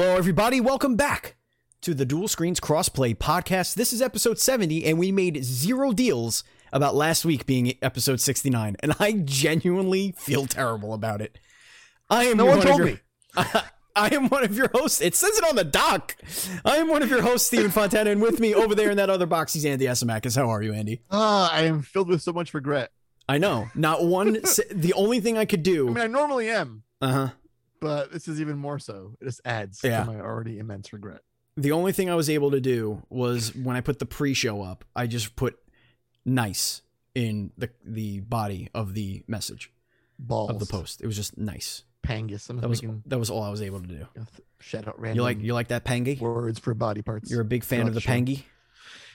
Hello, everybody. Welcome back to the Duel Screens Crossplay podcast. This is episode 70, and we made zero deals about last week being episode 69, and I genuinely feel terrible about it. I am No one of told your- me. I am one of your hosts. It says it on the doc. I am one of your hosts, Stephen Fontana, and with me over there in that other box, he's Andy Asimakis. How are you, Andy? Ah, I am filled with so much regret. I know. Not one. the only thing I could do. I mean, I normally am, Uh huh. But this is even more so. It just adds Yeah. to my already immense regret. The only thing I was able to do was when I put the pre-show up, I just put nice in the the body of the message Balls of the post. It was just nice. Pangus. I'm That was that was all I was able to do. shout out random You like you like that pangy? words for body parts. You're a big fan of the show. pangy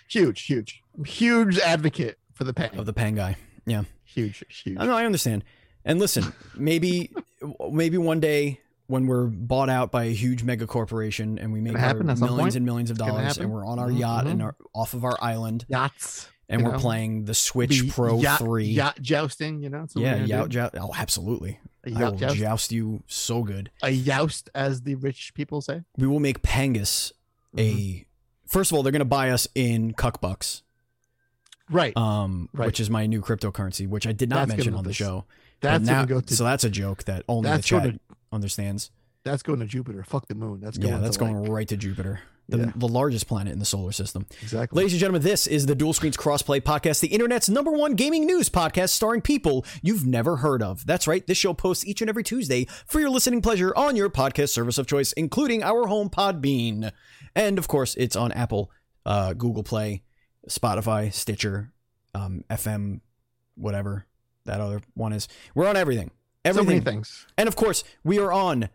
huge, huge, I'm huge advocate for the pang. of the pang guy. Yeah. huge, huge. I know I understand. And listen, maybe maybe one day when we're bought out by a huge mega corporation and we make our happen at some millions and millions of dollars and we're on our Mhm, yacht and mhm. our, off of our island Yachts. and we're know? playing the Switch Be Pro yacht, 3. Yacht jousting, you know? that's what we're yeah, do. joust. Oh, absolutely. A I will joust. joust you so good. A joust, as the rich people say. We will make Pangus Mhm. a. First of all, they're going to buy us in cuck bucks, Right. um, Right. which is my new cryptocurrency, which I did not That's mention on the show. That's now, go to so that's a joke that only the chat to understands. that's going to Jupiter. Fuck the moon. That's going yeah, that's going like- right to Jupiter, the, Yeah. the largest planet in the solar system. exactly. Ladies and gentlemen, this is the Duel Screens Crossplay Podcast, the internet's number one gaming news podcast starring people you've never heard of. That's right, this show posts each and every Tuesday for your listening pleasure on your podcast service of choice, including our home Podbean. And of course, it's on Apple, uh, Google Play, Spotify, Stitcher, um, FM, whatever that other one is. We're on everything. so Everything. many things. And of course, we are on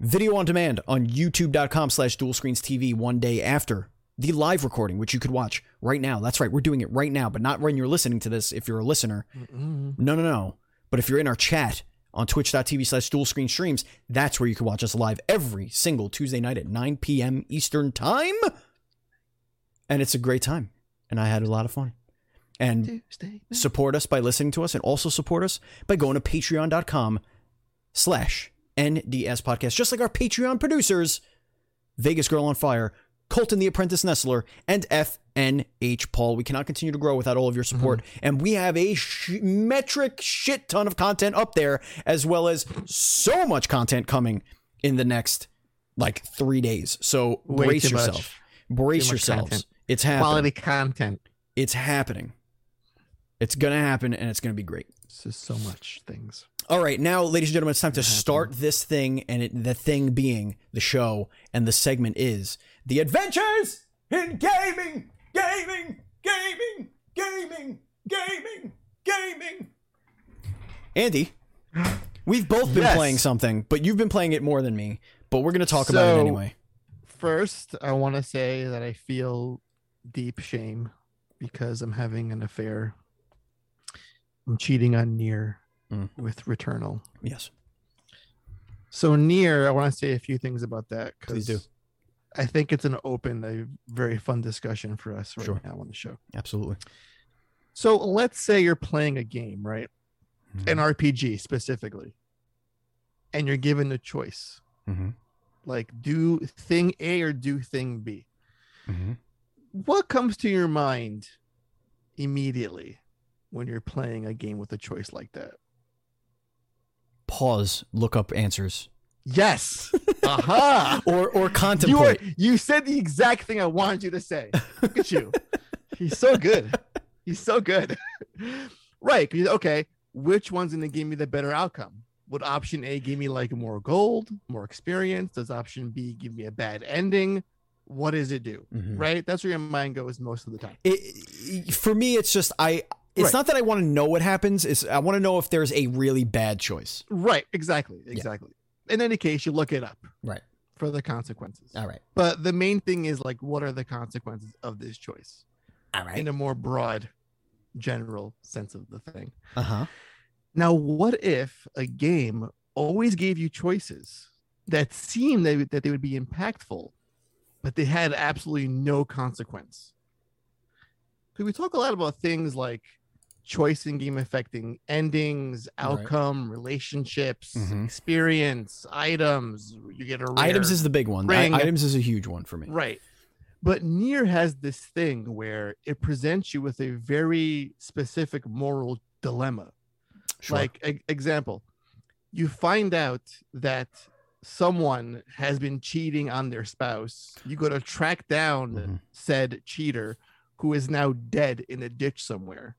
video on demand on youtube.com slash duel screens TV one day after the live recording, which you could watch right now. That's right. We're doing it right now, but not when you're listening to this if you're a listener. Mm-mm. No, no, no. But if you're in our chat on twitch.tv slash dual screen streams, that's where you can watch us live every single Tuesday night at 9 p.m. Eastern time. And it's a great time. And I had a lot of fun. And Tuesday. support us by listening to us and also support us by going to patreon.com slash nds podcast. Just like our patreon producers vegas girl on fire colton the apprentice nestler and fnh paul. We cannot continue to grow without all of your support. Mm-hmm. And we have a sh- metric shit ton of content up there as well as so much content coming in the next like three days. So Way brace too much. yourself. Brace yourselves. it's happening. Quality content. it's happening. It's gonna happen, and it's gonna be great. This is so much things. All right, now, ladies and gentlemen, it's time to start this thing, and it, the thing being the show, and the segment is the adventures in gaming, gaming, gaming, gaming, gaming, gaming. Andy, we've both been Yes. playing something, but you've been playing it more than me. But we're gonna talk about it anyway. First, I want to say that I feel deep shame because I'm having an affair. I'm cheating on NieR Mm. with Returnal. Yes, So NieR, I want to say a few things about that because. I think it's an open, a very fun discussion for us right Sure. now on the show. absolutely. So let's say you're playing a game, right? An RPG specifically, and you're given a choice, Mm-hmm. like do thing A or do thing B. Mm-hmm. What comes to your mind immediately when you're playing a game with a choice like that? Pause. Look up answers, Yes. Aha. or or you are, contemplate. you said the exact thing I wanted you to say. Look at you. He's so good. He's so good. right. Okay. Which one's going to give me the better outcome? Would option A give me like more gold, more experience? Does option B give me a bad ending? What does it do? Mhm. Right. That's where your mind goes most of the time. it, for me it's just i it's Right. not that i want to know what happens it's i want to know if there's a really bad choice Right. Exactly. Exactly. In any case, you look it up right for the consequences. all right But the main thing is like, what are the consequences of this choice All right. in a more broad, general sense of the thing? uh-huh Now, what if a game always gave you choices that seemed that, that they would be impactful, but they had absolutely no consequence? Because we talk a lot about things like choice in game affecting endings, Right. outcome, relationships, Mhm. experience, items. You get a items is the big one. I- items is a huge one for me. right. But NieR has this thing where it presents you with a very specific moral dilemma. Sure. Like e- example, you find out that someone has been cheating on their spouse. You go to track down Mhm. said cheater who is now dead in a ditch somewhere.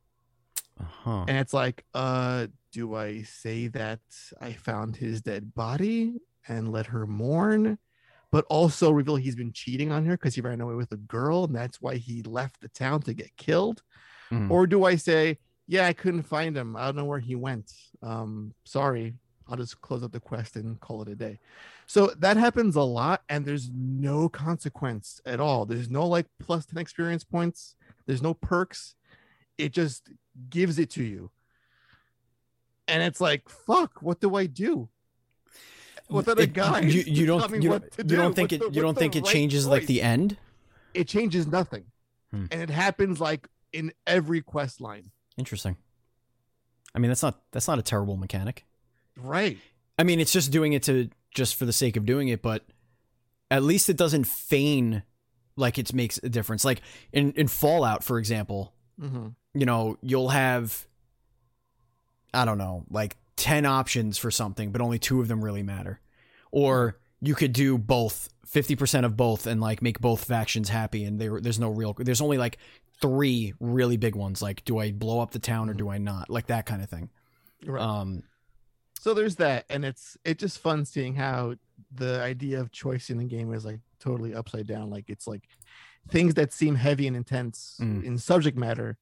Uh-huh. And it's like, uh, do I say that I found his dead body and let her mourn, but also reveal he's been cheating on her because he ran away with a girl and that's why he left the town to get killed? Mhm. Or do I say, yeah, I couldn't find him. I don't know where he went. Um, sorry. I'll just close up the quest and call it a day. So that happens a lot, and there's no consequence at all. There's no like plus 10 experience points, there's no perks. It just gives it to you. And it's like, fuck, what do I do? Without a It- guide. You, you don't you don't, you do. don't think What's it the- you don't think it right changes like the end? it changes nothing. Hmm. And it happens like in every quest line. Interesting. I mean, that's not that's not a terrible mechanic. Right. I mean, it's just doing it to just for the sake of doing it, but at least it doesn't feign like it makes a difference. Like in in Fallout, for example, hmm you know, you'll have I don't know, like 10 options for something, but only two of them really matter. Or you could do both, 50% of both and like make both factions happy and there there's no real there's only like three really big ones like do I blow up the town or do I not? Like that kind of thing. Right. Um so there's that and it's it's just fun seeing how the idea of choice in the game is like totally upside down like it's like things that seem heavy and intense Mm. in subject matter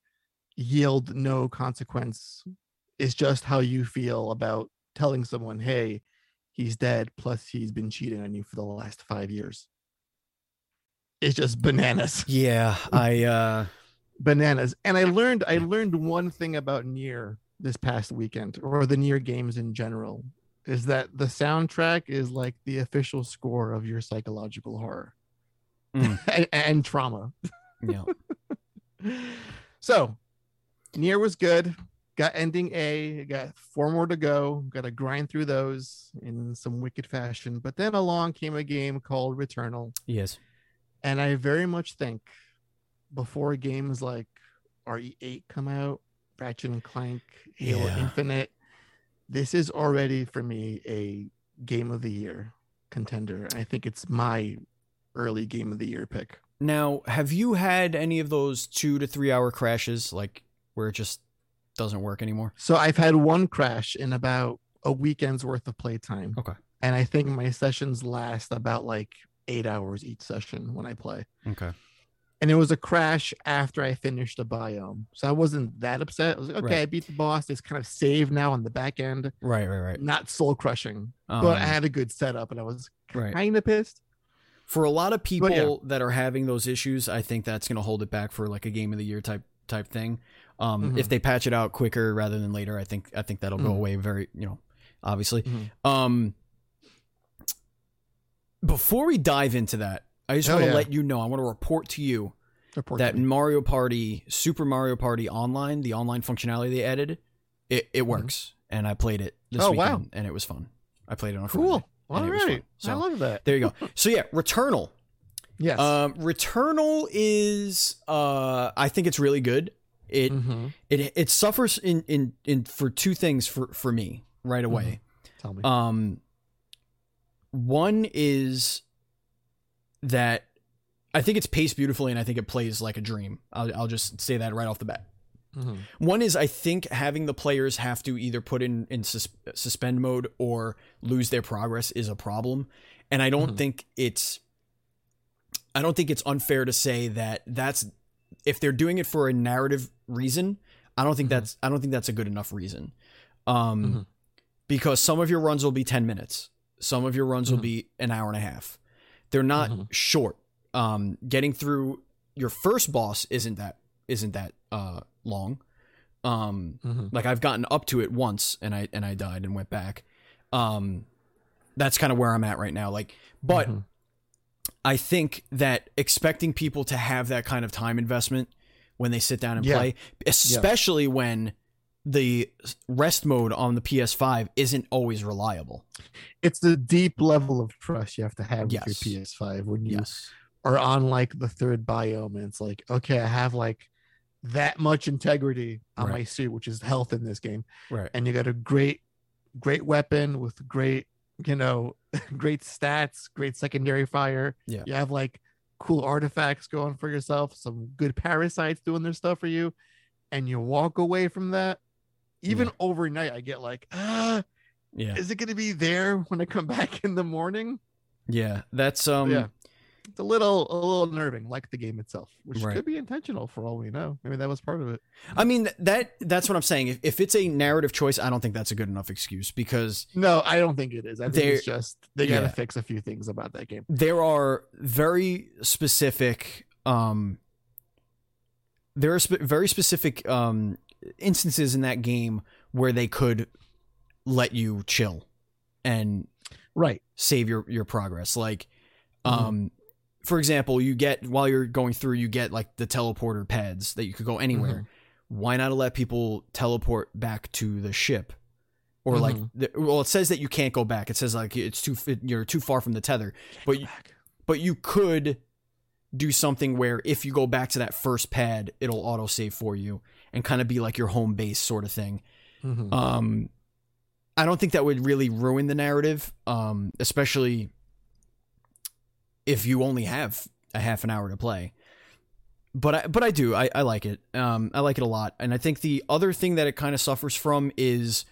yield no consequence is just how you feel about telling someone hey he's dead plus he's been cheating on you for the last five years. It's just bananas. Yeah, I uh bananas. And i learned i learned one thing about NieR this past weekend or the NieR games in general is that the soundtrack is like the official score of your psychological horror. Mm. and, and trauma. Yeah. so NieR was good got ending a got four more to go got to grind through those in some wicked fashion but then along came a game called returnal Yes. and I very much think before games like RE8 come out, Ratchet and Clank, Halo Yeah. Infinite, this is already for me a game of the year contender. I think it's my early game of the year pick. Now, have you had any of those 2 to 3 hour crashes like where it just doesn't work anymore? So I've had one crash in about a weekend's worth of playtime. Okay. And I think my sessions last about like eight hours each session when I play. Okay. and it was a crash after I finished a biome. So I wasn't that upset. I was like, okay, Right. I beat the boss. It's kind of saved now on the back end, Right, right, right. not soul crushing, Um, but I had a good setup and I was right. kind of pissed. For a lot of people yeah. that are having those issues, I think that's going to hold it back for like a game of the year type type thing. Um, Mhm. If they patch it out quicker rather than later, I think I think that'll go Mhm. away very you know obviously. Mhm. Um, before we dive into that, I just Oh, want to yeah. let you know. I want to report to you Report that to. Mario Party, Super Mario Party Online, the online functionality they added, it, it works, and I played it this Mm-hmm. Oh, wow. weekend, and it was fun. I played it on cool. Friday, All it was right. So, I love that. There you go. So yeah, Returnal. Yes. Um, Returnal is uh, I think it's really good. It Mhm. it it suffers in in in for two things for for me right away. Tell me. Um, one is that I think it's paced beautifully, and I think it plays like a dream. I'll I'll just say that right off the bat. Mhm. One is I think having the players have to either put in in sus- suspend mode or lose their progress is a problem, and I don't Mhm. think it's I don't think it's unfair to say that that's if they're doing it for a narrative reason. I don't think Mhm. that's I don't think that's a good enough reason, um, Mhm. because some of your runs will be ten minutes, some of your runs will Mhm. be an hour and a half. They're not Mhm. short. Um, getting through your first boss isn't that isn't that uh long. Um, Mhm. like I've gotten up to it once and I and I died and went back. Um, that's kind of where I'm at right now. Like, but Mhm. I think that expecting people to have that kind of time investment when they sit down and Yeah. play, especially when the rest mode on the PS5 isn't always reliable. It's the deep level of trust you have to have Yes. with your PS5 when you Yes. are on like the third biome and it's like, okay, I have like that much integrity on Right. my suit, which is health in this game. Right. And you got a great, great weapon with great, you know, great stats, great secondary fire. Yeah. You have like cool artifacts going for yourself, some good parasites doing their stuff for you. And you walk away from that. Even Yeah. overnight, I get like, ah, Yeah. is it gonna be there when I come back in the morning? Yeah. That's um yeah. It's a little a little nerving, like the game itself, which Right. could be intentional for all we know. Maybe that was part of it. I mean that that's what I'm saying. If, if it's a narrative choice, I don't think that's a good enough excuse because No, I don't think it is. I think it's just they gotta fix a few things about that game. there are very specific um there are very specific um instances in that game where they could let you chill and Right. save your your progress like Mhm. um for example you get while you're going through you get like the teleporter pads that you could go anywhere. Why not let people teleport back to the ship? Or like Mhm. the, well it says that you can't go back. It says like it's too you're too far from the tether. But you, but you could do something where if you go back to that first pad it'll auto save for you and kind of be like your home base sort of thing. Mhm. um i don't think that would really ruin the narrative um especially if you only have a half an hour to play. But I, but I do. I, I like it. Um I like it a lot. And I think the other thing that it kind of suffers from is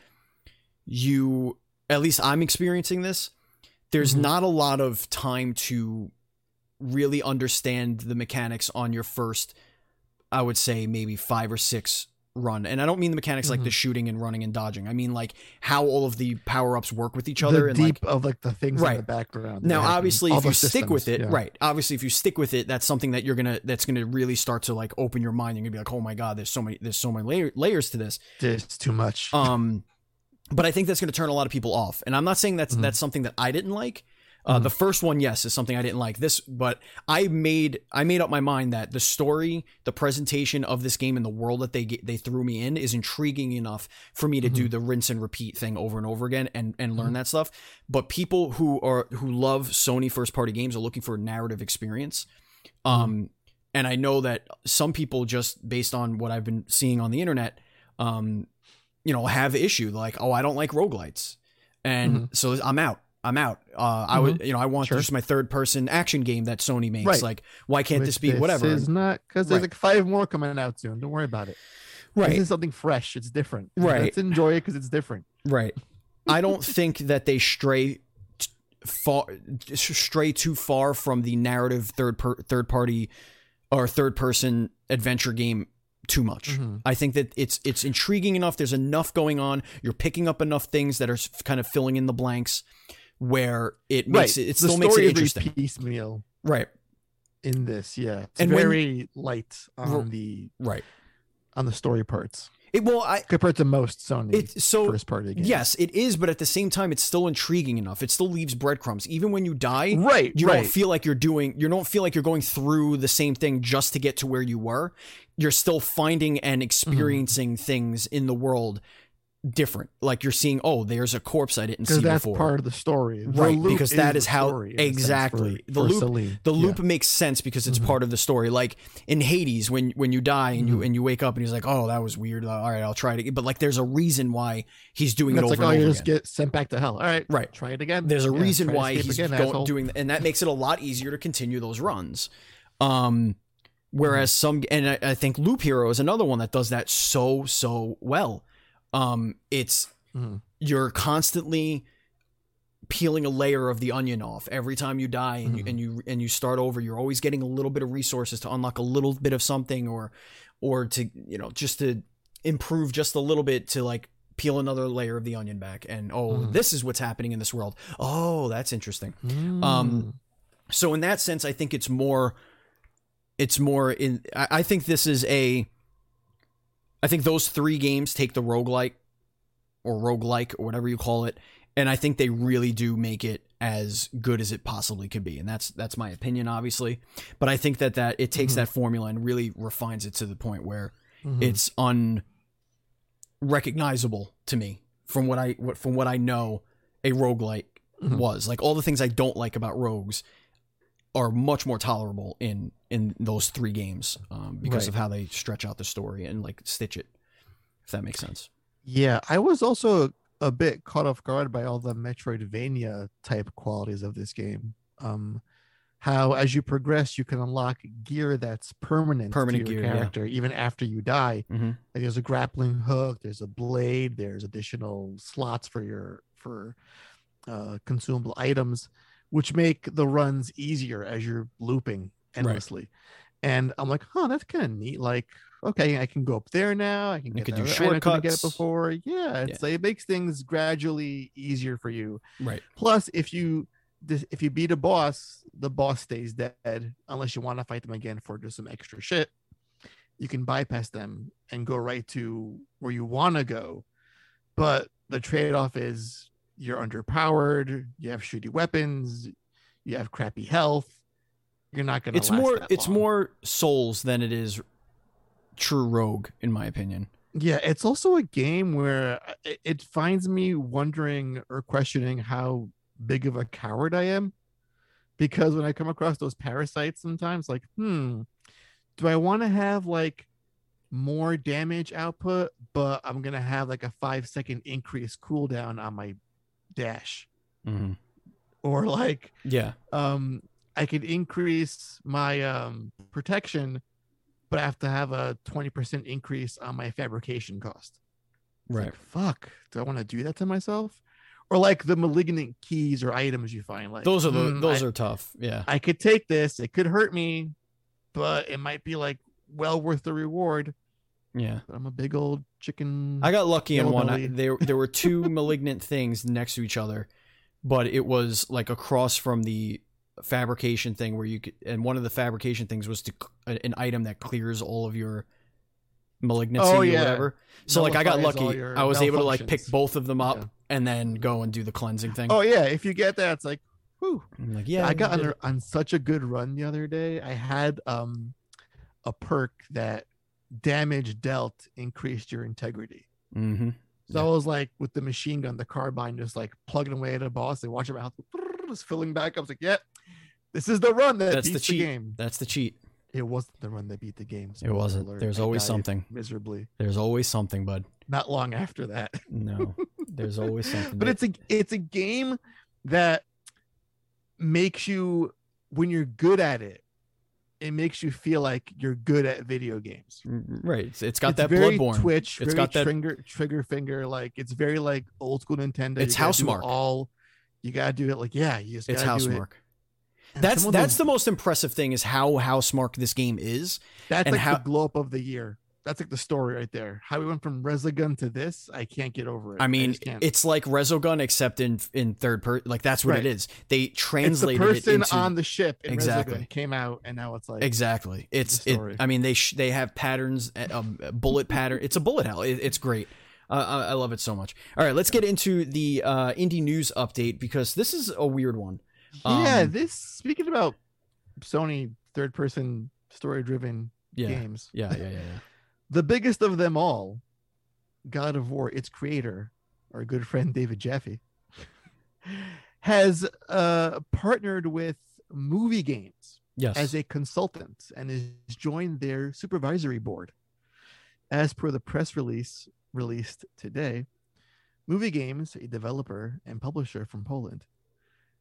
you at least I'm experiencing this there's Mhm. not a lot of time to really understand the mechanics on your first I would say maybe 5 or 6 run and I don't mean the mechanics like Mhm. the shooting and running and dodging I mean like how all of the power-ups work with each other the and deep like of like the things in the background. now obviously if you the stick with it yeah. right obviously if you stick with it that's something that you're gonna that's gonna really start to like open your mind you're gonna be like oh my god there's so many there's so many layer, layers to this It's too much. um but i think that's gonna turn a lot of people off and i'm not saying that's Mhm. that's something that i didn't like uh, Mhm. the first one yes is something i didn't like. This but i made i made up my mind that the story the presentation of this game and the world that they get, they threw me in is intriguing enough for me to do the rinse and repeat thing over and over again and and learn that stuff. But people who are who love sony first party games are looking for a narrative experience. Um and i know that some people just based on what i've been seeing on the internet um you know have issue like oh i don't like roguelites and so i'm out i'm out uh i would you know i want Sure. just my third person action game that sony makes Right. like why can't Which this be whatever This is not because there's Right. like five more coming out soon. Don't worry about it. right This is something fresh. It's different. Right. Let's enjoy it because it's different. Right. I don't think that they stray t- far stray too far from the narrative third per, third party or third person adventure game too much. Mhm. I think that it's it's intriguing enough. There's enough going on. You're picking up enough things that are kind of filling in the blanks where it makes it, it the still makes it it interesting. piecemeal Right. in this. Yeah, it's And when- very light on the Right. on the story parts It well I compared to most Sony it's so first party games. yes, it is, but at the same time it's still intriguing enough. It still leaves breadcrumbs. Even when you die, right. you right. don't feel like you're doing you don't feel like you're going through the same thing just to get to where you were you're still finding and mm-hmm. experiencing things in the world different like you're seeing oh there's a corpse i didn't see that's before part of the story, The Right, because that is how- a sense, exactly. for- The for loop- Selene. the Yeah. loop makes sense because it's Mhm. part of the story like in hades when when you die and you Mhm. and you wake up and he's like oh that was weird all right i'll try it again but like there's a reason why he's doing And it it's over like, oh, and you over just again get sent back to hell. All right, Right. Try it again. there's a Yeah, reason why he's again, going, doing and that makes it a lot easier to continue those runs um whereas some and I, I think loop hero is another one that does that so so well um it's Mhm. you're constantly peeling a layer of the onion off every time you die and you Mhm. and you and you start over you're always getting a little bit of resources to unlock a little bit of something or or to you know just to improve just a little bit to like peel another layer of the onion back and oh Mhm. this is what's happening in this world oh that's interesting Mm. Um, so in that sense i think it's more it's more in i, I think this is a i think those three games take the roguelike or roguelike or whatever you call it and i think they really do make it as good as it possibly could be and that's that's my opinion obviously but i think that that it takes Mhm. that formula and really refines it to the point where Mhm. it's un recognizable to me from what I what from what I know a roguelike Mhm. was. Like all the things I don't like about rogues are much more tolerable in in those three games um, because Right. of how they stretch out the story and like stitch it. If that makes sense. Yeah, I was also a bit caught off guard by all the Metroidvania type qualities of this game. Um, how as you progress, you can unlock gear that's permanent, Permanent to your gear, yeah. character, even after you die. Mm-hmm. Like there's a grappling hook, there's a blade, there's additional slots for your for uh, consumable items, which make the runs easier as you're looping endlessly. And I'm like, huh, that's kind of neat. Like, okay, I can go up there now. I can You get do item I get it before. Yeah, it's like it makes things gradually easier for you. Right. Plus, if you if you beat a boss, the boss stays dead unless you want to fight them again for just some extra shit. You can bypass them and go right to where you want to go. But the trade-off is you're underpowered, you have shitty weapons, you have crappy health. You're not gonna It's last more it's long. more souls than it is true rogue in my opinion. Yeah, it's also a game where uh, it, it finds me wondering or questioning how big of a coward I am. Because when I come across those parasites sometimes, like, hmm, do I want to have like more damage output, but I'm gonna have like a five second increase cooldown on my dash? Mm-hmm. Or like Yeah. um I could increase my um protection, but I have to have a 20% increase on my fabrication cost. It's Right. Like, fuck. Do I want to do that to myself? Or like the malignant keys or items you find. Like Those are the hmm, those I, are tough. Yeah. I could take this. It could hurt me, but it might be like well worth the reward. Yeah. But I'm a big old chicken. I got lucky in one. I, there there were two malignant things next to each other, but it was like across from the fabrication thing where you could and one of the fabrication things was to an item that clears all of your malignancy Oh, or yeah. whatever. So like I got lucky. I was able to like pick both of them up Yeah. and then go and do the cleansing thing. oh yeah, if you get that, it's like, whew. I'm like, yeah, I got you on, on such a good run the other day. I had um a perk that damage dealt increased your integrity. it. Mhm. So I was like with the machine gun, the carbine, just like plugging away at a boss. They watch my health just filling back. I was like, yep, this is the run that That's the beats the, cheat. game. That's the cheat. It wasn't the run that beat the game. It wasn't. alert. There's I always something. miserably. There's always something, bud. Not long after that. No. There's always something. but They- it's a it's a game that makes you when you're good at it it makes you feel like you're good at video games mm-hmm. right. It's, it's got it's that very bloodborne. twitch It's very got that- trigger trigger finger like it's very like old school nintendo It's gotta it all you gotta do it like yeah you just It's gotta do it. Housemarque. That's that's those- the most impressive thing is how housemarque this game is. that's and like how- the glow up of the year that's like the story right there how we went from Resogun to this i can't get over it I mean, can't. it's like Resogun except in in third person. Like that's what Right. it is. They it's the translated person it into on the ship in Exactly. Resogun came out and now it's like exactly. It's it. I mean, they sh- they have patterns, um, bullet pattern. It's a bullet hell. It, it's great. Uh, I, I love it so much. All right, let's get into the uh, indie news update because this is a weird one. Yeah, Um, this speaking about Sony third person story driven Yeah, games. yeah, yeah, yeah, yeah. The biggest of them all, God of War, its creator, our good friend David Jaffe, has uh, partnered with movie games Yes. as a consultant and has joined their supervisory board. As per the press release released today, Movie Games, a developer and publisher from Poland,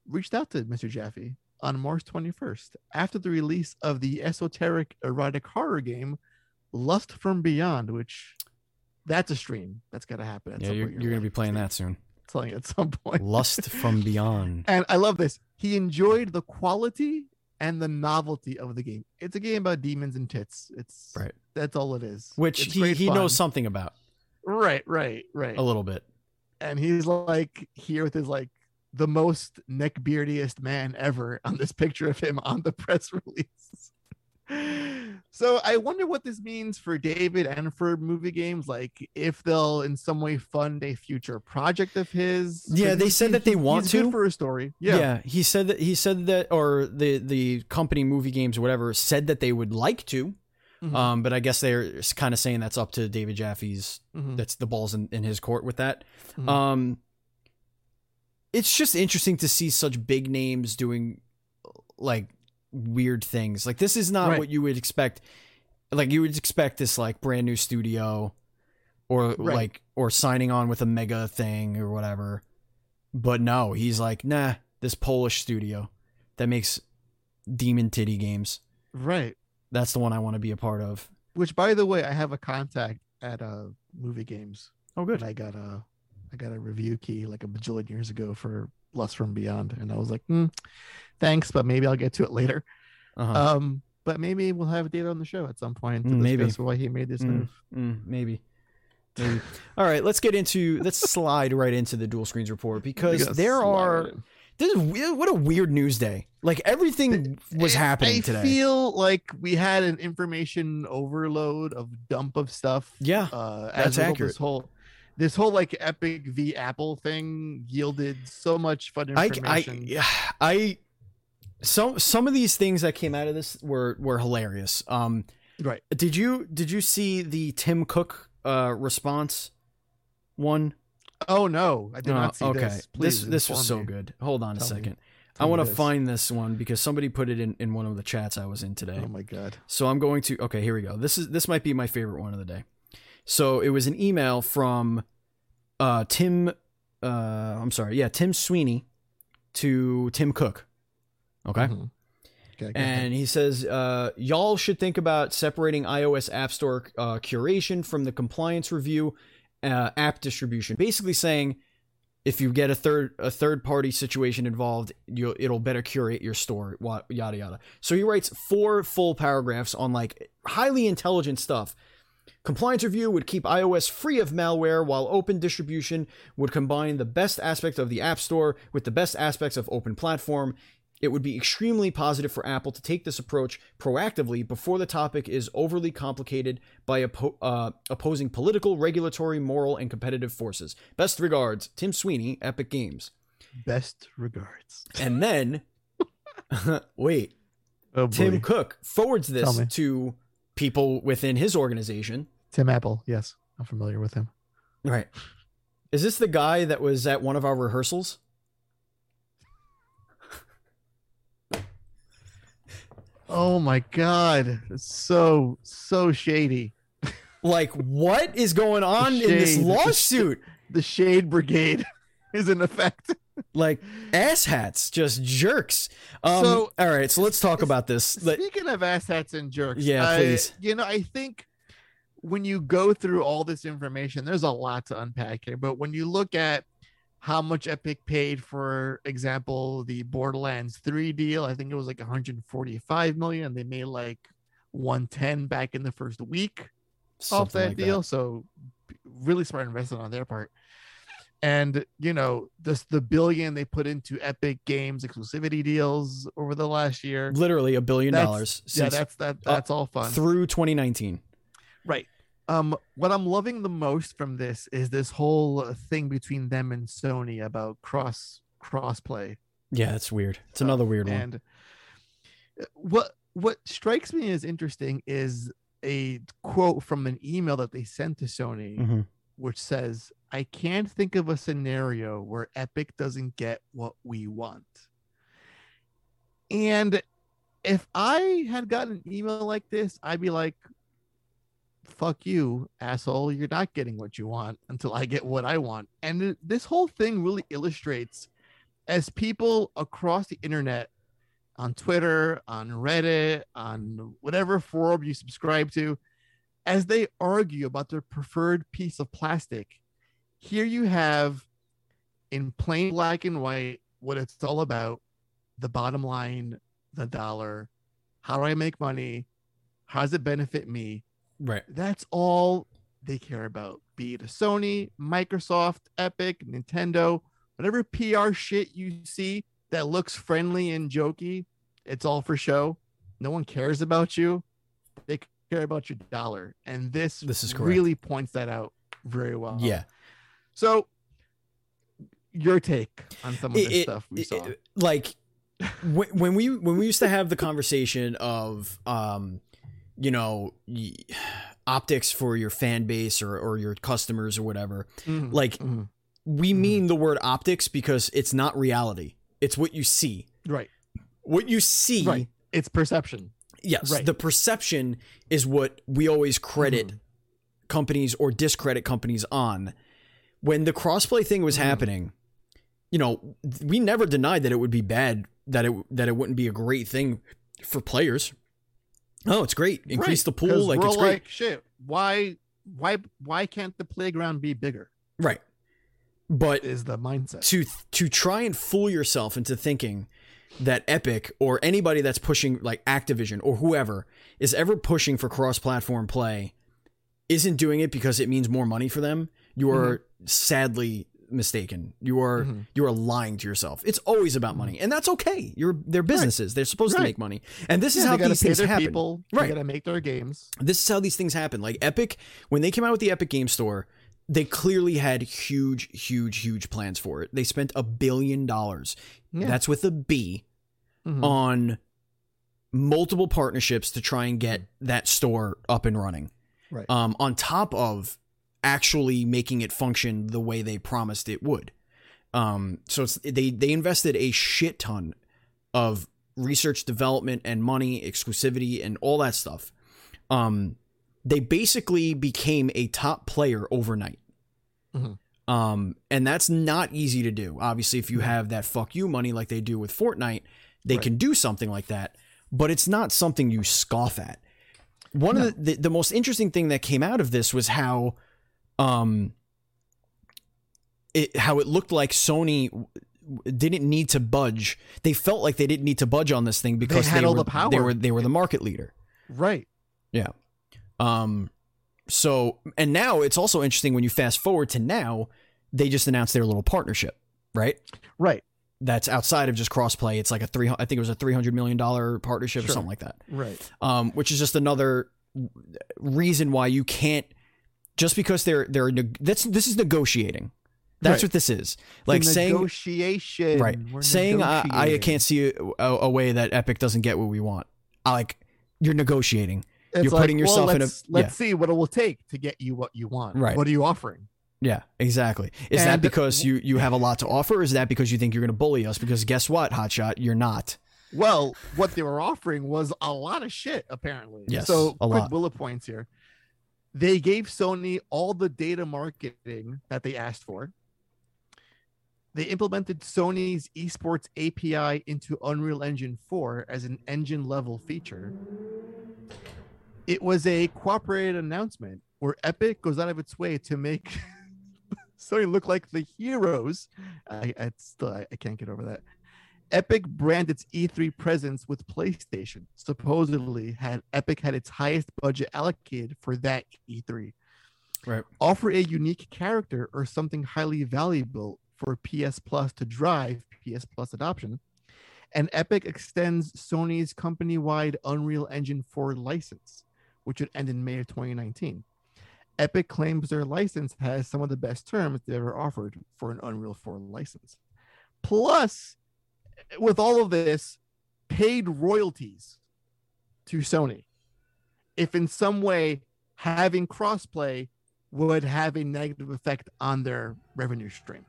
reached out to Mr. Jaffe on March 21st after the release of the esoteric erotic horror game Lust from Beyond, which that's a stream. That's got to happen. At yeah, some you're, point you're gonna be playing that soon. Telling you at some point. Lust from Beyond. And I love this. He enjoyed the quality and the novelty of the game. It's a game about demons and tits. It's Right. That's all it is. Which It's he, he fun. knows something about Right, right, right. a little bit. And he's like here with his like the most neckbeardiest man ever on this picture of him on the press release. So I wonder what this means for David and for movie games. Like if they'll in some way fund a future project of his. Yeah, they he- said that they want to. for a story. Yeah. Yeah. he said that he said that or the the company movie games or whatever said that they would like to. Mhm. Um, but I guess they're kind of saying that's up to David Jaffe's. Mhm. That's the balls in, in his court with that. Mhm. Um, it's just interesting to see such big names doing like weird things. Like this is not Right. what you would expect. Like you would expect this like brand new studio, or Right. like or signing on with a mega thing or whatever. But no, he's like, nah, this Polish studio that makes demon titty games. right. That's the one I want to be a part of. Which, by the way, I have a contact at uh movie games, Oh, and good. I got a I got a review key like a bajillion years ago for Lust from Beyond, and I was like, hmm, thanks, but maybe I'll get to it later. Uh-huh. Um, but maybe we'll have Data on the show at some point to Mm, maybe. why he made this Mm. move. Mm, maybe. Maybe. All right, let's get into let's slide right into the duel screens report because there are in. this is what a weird news day. Like everything was happening I today. I feel like we had an information overload of dump of stuff. yeah. uh, That's as accurate. This whole, this whole like Epic v Apple thing yielded so much fun I information. I yeah, I some some of these things that came out of this were were hilarious. Um right. did you did you see the Tim Cook uh response one? Oh no, I did Uh, not see okay. this. This Please this was so me. good. Hold on a Tell me. second. I want to find this one because somebody put it in, in one of the chats I was in today. Oh my god. So I'm going to okay, here we go. This is this might be my favorite one of the day. So it was an email from uh Tim uh I'm sorry, yeah, Tim Sweeney to Tim Cook. Okay? Mhm. Okay. And he says, uh, y'all should think about separating iOS App Store uh, curation from the compliance review uh, app distribution. Basically saying, if you get a third a third party situation involved, you it'll better curate your store. Yada yada. So he writes four full paragraphs on like highly intelligent stuff. Compliance review would keep iOS free of malware, while open distribution would combine the best aspects of the App Store with the best aspects of open platform. It would be extremely positive for Apple to take this approach proactively before the topic is overly complicated by oppo- uh, opposing political, regulatory, moral, and competitive forces. Best regards, Tim Sweeney, Epic Games. Best regards. And then, wait, Oh. Tim Tim, Cook forwards this to people within his organization. Apple. Yes, I'm familiar with him. Right. Is this the guy that was at one of our rehearsals? Oh my god. It's so so shady. Like, what is going on in this lawsuit? The Shade Brigade is in effect. like asshats, just jerks. Um, So- all right, so let's talk about this. Speaking of asshats and jerks, Yeah, I- please. you know, I think when you go through all this information, there's a lot to unpack here. But when you look at how much Epic paid, for example, the Borderlands 3 deal, I think it was like 145 million. They made like 110 back in the first week off that like deal. So really smart investment on their part. And you know, this the billion they put into Epic Games exclusivity deals over the last year. Literally a billion That's- dollars Yeah, that's that that's all fun. through 2019. Right. Um, what I'm loving the most from this is this whole uh, thing between them and Sony about cross cross play. Yeah, it's weird. It's another weird one. And uh, what what strikes me as interesting is a quote from an email that they sent to Sony, Mhm. which says, "I can't think of a scenario where Epic doesn't get what we want." And if I had gotten an email like this, I'd be like, fuck you, asshole. You're not getting what you want until I get what I want. And th- this whole thing really illustrates as people across the internet, on Twitter, on Reddit, on whatever forum you subscribe to, as they argue about their preferred piece of plastic, here you have in plain black and white what it's all about the bottom line, the dollar. How do I make money? How does it benefit me? Right. That's all they care about. Be it a Sony, Microsoft, Epic, Nintendo, whatever PR shit you see that looks friendly and jokey, it's all for show. No one cares about you. They care about your dollar. And this, This is correct. really points that out very well. Yeah. So your take on some of this it- stuff we it- saw. it- like when, when we when we used to have the conversation of um you know, y- optics for your fan base or or your customers or whatever. Mhm, Like mhm. we Mhm. mean the word optics because it's not reality. It's what you see. right, What you see, right. It's perception. yes, Right. the perception is what we always credit Mhm. companies or discredit companies on. When the crossplay thing was Mhm. happening, you know, we never denied that it would be bad, that it that it wouldn't be a great thing for players. Oh, it's great. Increase Right, the pool, like it's great. like shit. Why, why, why can't the playground be bigger? right. But Is the mindset? to to try and fool yourself into thinking that Epic or anybody that's pushing like Activision or whoever is ever pushing for cross-platform play isn't doing it because it means more money for them, you are mm-hmm. sadly mistaken. You are Mhm. you are lying to yourself. It's always about money, and that's okay. You're they're businesses. They're supposed to make money, and this is how these things happen. people. Right. They gotta make their games. This is how these things happen. Like Epic, when they came out with the Epic Game Store, they clearly had huge, huge, huge plans for it. They spent a billion dollars. Yeah. That's with a B Mhm. on multiple partnerships to try and get that store up and running. Right. Um, on top of actually making it function the way they promised it would. Um, so it's they they invested a shit ton of research development and money, exclusivity, and all that stuff. Um, they basically became a top player overnight. Mhm. Um, and that's not easy to do. Obviously, if you have that fuck you money like they do with Fortnite, they Right. can do something like that. But it's not something you scoff at. One of the, the the most interesting thing that came out of this was how, um, it how it looked like Sony didn't need to budge. They felt like they didn't need to budge on this thing because they had all were the power. they were they were the market leader. right. Yeah. Um so and now it's also interesting when you fast forward to now, they just announced their little partnership, right? Right. That's outside of just crossplay. It's like a three I think it was a 300 million dollar partnership or something like that. Right. Um which is just another reason why you can't just because they're they're that's this is negotiating. That's Right. what this is. Like The saying negotiation. right We're saying I, I can't see a, a, way that Epic doesn't get what we want. I like you're negotiating. It's you're like, putting yourself well, in a- let's, let's see what it will take to get you what you want. Right. What are you offering? Yeah, exactly. Is that And- because you you have a lot to offer? Or is that because you think you're going to bully us? Because guess what, Hotshot, you're not. Well, what they were offering was a lot of shit, apparently. Yes, So, a quick lot. bullet points here. They gave Sony all the data marketing that they asked for. They implemented Sony's esports API into Unreal Engine 4 as an engine level feature. It was a cooperated announcement where Epic goes out of its way to make Sony look like the heroes. I, I still I, I can't get over that. Epic brand its E3 presence with PlayStation. Supposedly, had Epic had its highest budget allocated for that E3. Right. Offer a unique character or something highly valuable for PS Plus to drive PS Plus adoption. And Epic extends Sony's company-wide Unreal Engine 4 license, which would end in May of 2019. Epic claims their license has some of the best terms they ever offered for an Unreal 4 license. Plus, with all of this, paid royalties to Sony. If in some way having crossplay would have a negative effect on their revenue stream.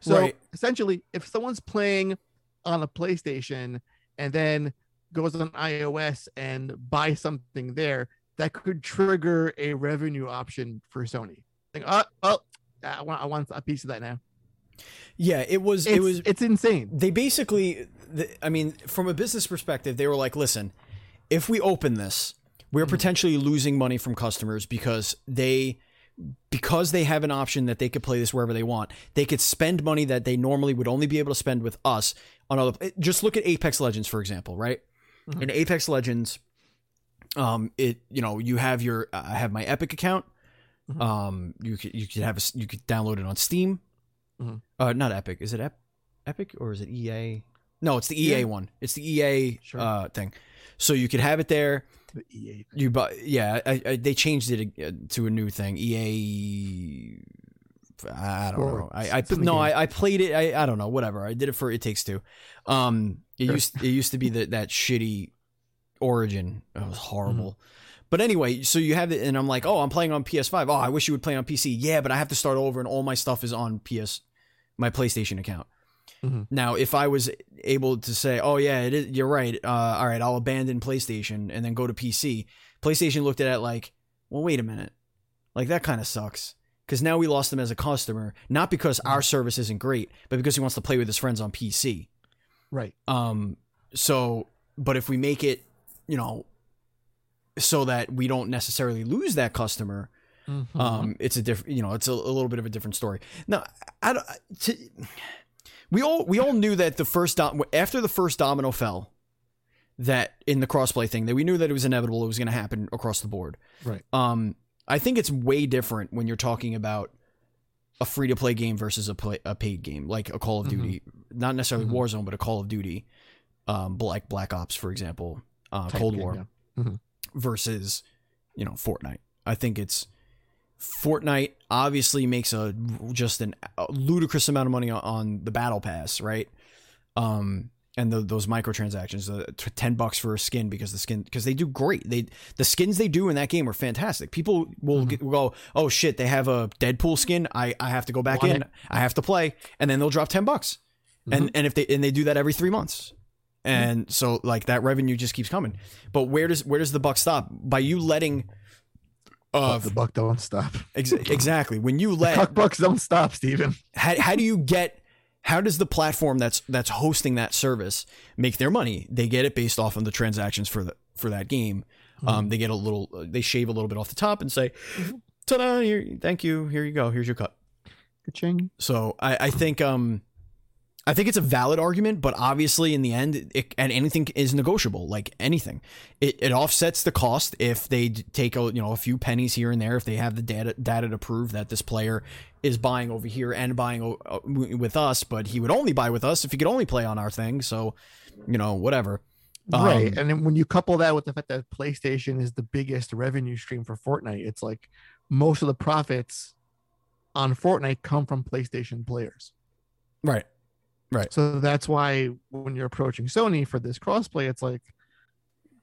So Right. essentially, if someone's playing on a PlayStation and then goes on iOS and buys something there, that could trigger a revenue option for Sony. Like, oh, oh I want, I want a piece of that now. Yeah, it was. It's, it was. it's insane. They basically. the- I mean, from a business perspective, they were like, "Listen, if we open this, we're Mm-hmm. potentially losing money from customers because they." Because they have an option that they could play this wherever they want, they could spend money that they normally would only be able to spend with us on other. Just look at Apex Legends, for example, right? Mhm. In Apex Legends, um, it you know you have your I have my Epic account. Mhm. Um, you could you could have a, you could download it on Steam. Mhm. Uh, not Epic. Is it Ep- Epic or is it EA? No, it's the EA Yeah. one. It's the EA Sure. uh thing. So you could have it there. The EA. You buy, yeah. I, I, they changed it uh, to a new thing. EA. I don't know. I, I It's in the no. I, I played it. I, I don't know. Whatever. I did it for It Takes Two. Um, it Sure. used it used to be that that shitty Origin. It was horrible. But anyway, so you have it, and I'm like, oh, I'm playing on PS5. Oh, I wish you would play on PC. Yeah, but I have to start over, and all my stuff is on PS, my PlayStation account. Mhm. Now, if I was able to say, oh yeah, it is, you're right. Uh, all right, I'll abandon PlayStation and then go to PC. PlayStation looked at it like, well, wait a minute, like that kind of sucks. Because now we lost him as a customer, not because our service isn't great, but because he wants to play with his friends on PC. Right. Um, so, but if we make it, you know, so that we don't necessarily lose that customer, Mhm. um, it's a different, you know, it's a, a little bit of a different story. Now, I, don't- to, we all we all knew that the first dom- after the first domino fell, that in the crossplay thing that we knew that it was inevitable, it was going to happen across the board. Right. Um, I think it's way different when you're talking about a free to play game versus a play a paid game like a Call of Mhm. Duty, not necessarily Mhm. Warzone, but a Call of Duty, um, like Black Ops, for example, uh, Cold game, War yeah. versus you know Fortnite. I think it's Fortnite obviously makes a just an, a ludicrous amount of money on, on the battle pass, right? Um, and the, those microtransactions, the ten bucks for a skin because the skin because they do great. They the skins they do in that game are fantastic. People will Mhm. get, will go, oh shit, they have a Deadpool skin. I I have to go back Want in. it. I have to play, and then they'll drop ten bucks, and and if they and they do that every three months. And so like that revenue just keeps coming. But where does where does the buck stop? By you letting uh the buck don't stop. ex- exactly. When you The let cuck bucks don't stop, Steven. how, how do you get how does the platform that's that's hosting that service make their money? They get it based off of the transactions for the for that game. Um, they get a little they shave a little bit off the top and say, "Ta-da! Here, thank you. Here you go. Here's your cut." Ka-ching. So I, I think um I think it's a valid argument, but obviously in the end, it, and anything is negotiable. Like anything, it, it offsets the cost if they take a you know a few pennies here and there. If they have the data data to prove that this player is buying over here and buying with us, but he would only buy with us if he could only play on our thing. So you know whatever. right. Um, And then when you couple that with the fact that PlayStation is the biggest revenue stream for Fortnite, it's like most of the profits on Fortnite come from PlayStation players. Right. So that's why when you're approaching Sony for this crossplay, it's like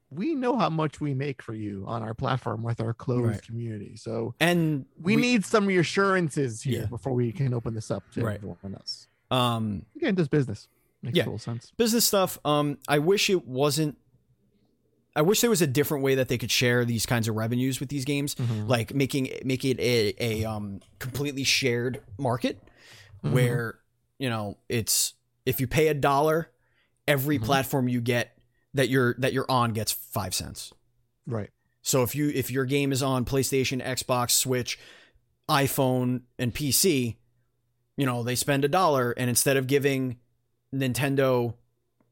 we know how much we make for you on our platform with our closed Right. community. So And we, need some reassurances here Yeah. before we can open this up to Right. everyone else. um Again, just business. Makes Yeah. total sense. business stuff um i wish it wasn't i wish there was a different way that they could share these kinds of revenues with these games Mhm. like making make it a, a um completely shared market Mhm. where you know it's if you pay a dollar every Mhm. platform you get that you're that you're on gets five cents Right. so if you if your game is on PlayStation, Xbox, Switch, iPhone, and PC, you know, they spend a dollar and instead of giving Nintendo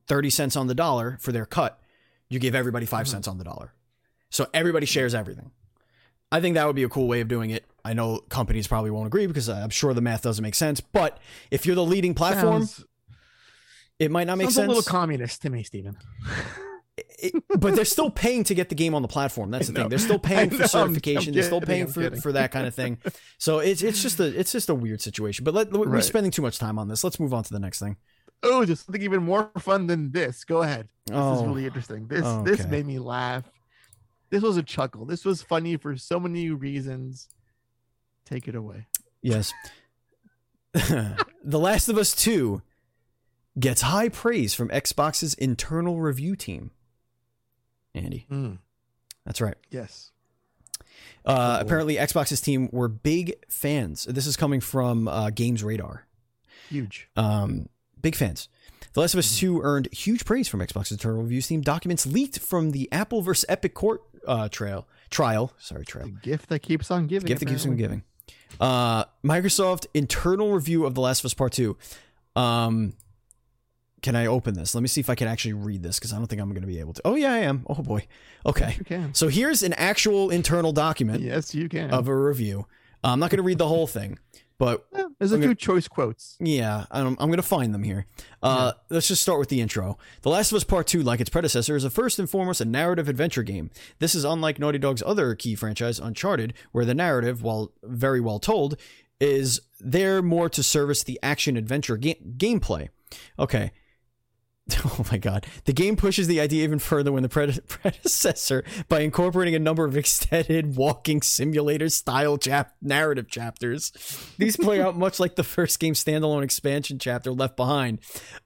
30 cents on the dollar for their cut, you give everybody 5 Mhm. cents on the dollar. So everybody shares everything. I think that would be a cool way of doing it. I know companies probably won't agree because I'm sure the math doesn't make sense, but if you're the leading platform, Sounds, it might not make sounds sense. a little communist to me, Stephen. It- but they're still paying to get the game on the platform. That's the thing. They're still paying for certification. They're still paying for, for that kind of thing. So it's it's just a it's just a weird situation. But let, we're Right. spending too much time on this. Let's move on to the next thing. Oh, just something even more fun than this. Go ahead. This Oh, is really interesting. This this made me laugh. This was a chuckle. This was funny for so many reasons. Take it away. yes. the Last of Us Two gets high praise from Xbox's internal review team. Andy, Mm, that's right. yes. Uh, apparently, Xbox's team were big fans. This is coming from uh, Games Radar. Huge. Um, big fans. The Last of Us 2 earned huge praise from Xbox's internal reviews team. Documents leaked from the Apple vs. Epic court uh, trail trial. Sorry, trail. The gift that keeps on giving. Gift that keeps on giving. Uh, Microsoft internal review of The Last of Us Part 2. Um, can I open this? Let me see if I can actually read this because I don't think I'm going to be able to. Oh, yeah, I am. Oh, boy. Okay. You can. So here's an actual internal document Yes, you can. of a review. Uh, I'm not going to read the whole thing, but Yeah, There's a I'm few gonna- choice quotes. yeah, I'm, I'm going to find them here. Uh, Let's just start with the intro. The Last of Us Part 2, like its predecessor, is a first and foremost a narrative adventure game. This is unlike Naughty Dog's other key franchise, Uncharted, where the narrative, while very well told, is there more to service the action adventure ga- gameplay. Okay. Oh my god. The game pushes the idea even further when the pred- predecessor by incorporating a number of extended walking simulator style chap- narrative chapters. These play out much like the first game's standalone expansion chapter Left Behind.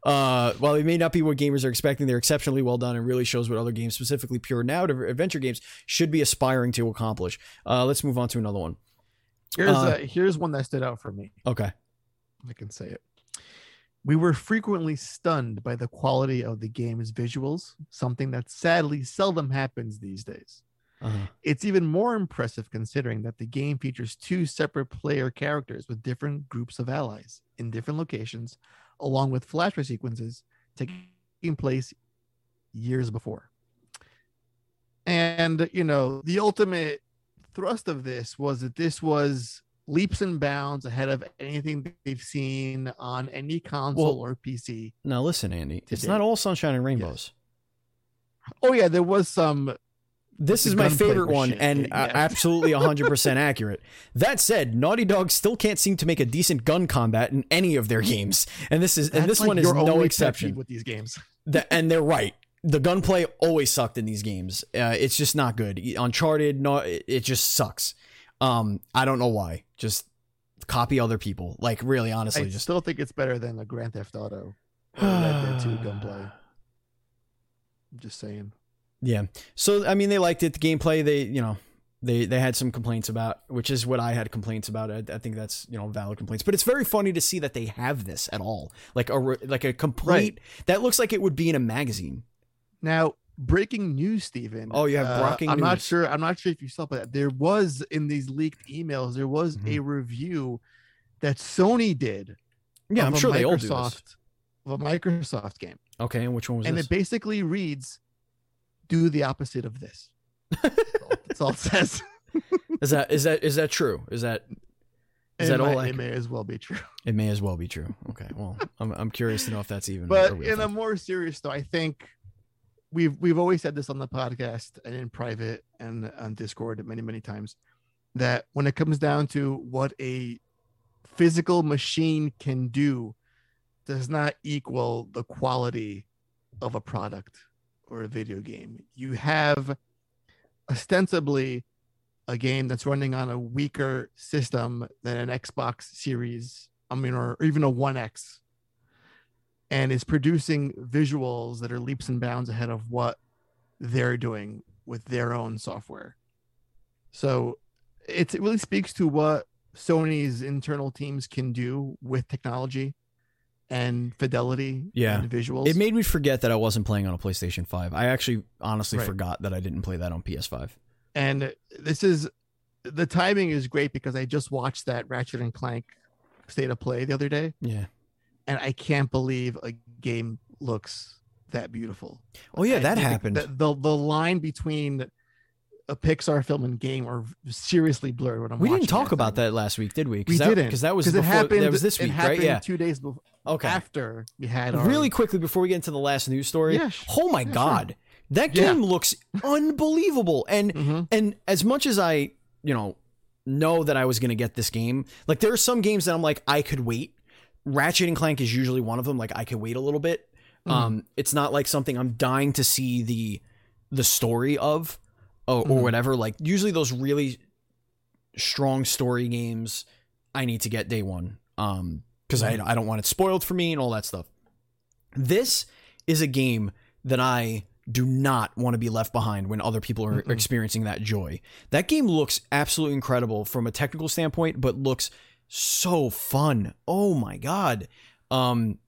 Uh, while it may not be what gamers are expecting, they're exceptionally well done and really shows what other games, specifically pure narrative adventure games, should be aspiring to accomplish. Uh, let's move on to another one. Here's Uh, uh, here's one that stood out for me. Okay. I can say it. We were frequently stunned by the quality of the game's visuals, something that sadly seldom happens these days. Uh-huh. It's even more impressive considering that the game features two separate player characters with different groups of allies in different locations, along with flashback sequences taking place years before. And, you know, the ultimate thrust of this was that this was leaps and bounds ahead of anything they've seen on any console Well- or PC. Now listen, Andy. It's not all sunshine and rainbows. Oh, yeah, there was some This is my favorite one shit, and yeah. uh, absolutely 100% accurate. That said, Naughty Dog still can't seem to make a decent gun combat in any of their games. And this is and this like one is no exception. with these games. That- and they're right. The gunplay always sucked in these games. Uh, it's just not good. Uncharted, no, it, it just sucks. Um, I don't know why. Just copy other people. Like really, honestly, I just still think it's better than a Grand Theft Auto or Red Dead 2 gunplay. I'm just saying. Yeah. So I mean, they liked it. The gameplay, they you know, they they had some complaints about, which is what I had complaints about. I, I think that's you know valid complaints. But it's very funny to see that they have this at all, like a like a complete that looks like it would be in a magazine. Now, breaking news, Stephen. Oh, you have uh, breaking I'm not sure. I'm not sure if you saw, but there was in these leaked emails, there was Mm-hmm. a review that Sony did. Yeah, I'm sure they all do this. Microsoft of a Microsoft game, Okay, and which one was and this? it basically reads, "Do the opposite of this." That's all it says. Is that is that is that true? Is that is it, that all? might- it may as well be true. It may as well be true. Okay, well, I'm I'm curious to know if that's even. But in a more serious though, I think we've we've always said this on the podcast and in private and on Discord many many times that when it comes down to what a physical machine can do does not equal the quality of a product or a video game. You have ostensibly a game that's running on a weaker system than an Xbox Series, I mean, or, even a One X, and is producing visuals that are leaps and bounds ahead of what they're doing with their own software. So it's, it really speaks to what Sony's internal teams can do with technology and fidelity Yeah. and visuals. it made me forget that I wasn't playing on a PlayStation Five. I actually honestly Right. forgot that I didn't play that on PS5. and this is the timing is great because I just watched that Ratchet and Clank state of play the other day, Yeah. And I can't believe a game looks that beautiful. Oh yeah, that happened. The, the the line between a Pixar film and game are seriously blurred. When I'm we didn't talk about thing. that last week, did we? We that, didn't because that was because it happened. That was this it week, happened right? Yeah. two days before. Okay. After we had our, Really quickly before we get into the last news story. Yeah, sh- oh my yeah, sure. god, that Yeah. game looks unbelievable. And Mhm. and as much as I, you know, know that I was going to get this game, like there are some games that I'm like I could wait. Ratchet and Clank is usually one of them. Like I can wait a little bit. Mhm. Um, it's not like something I'm dying to see the the story of, or, or Mhm. whatever. Like usually those really strong story games, I need to get day one. Um, because. I I don't want it spoiled for me and all that stuff. This is a game that I do not want to be left behind when other people are Mm-mm. experiencing that joy. That game looks absolutely incredible from a technical standpoint, but looks so fun. Oh my god. Um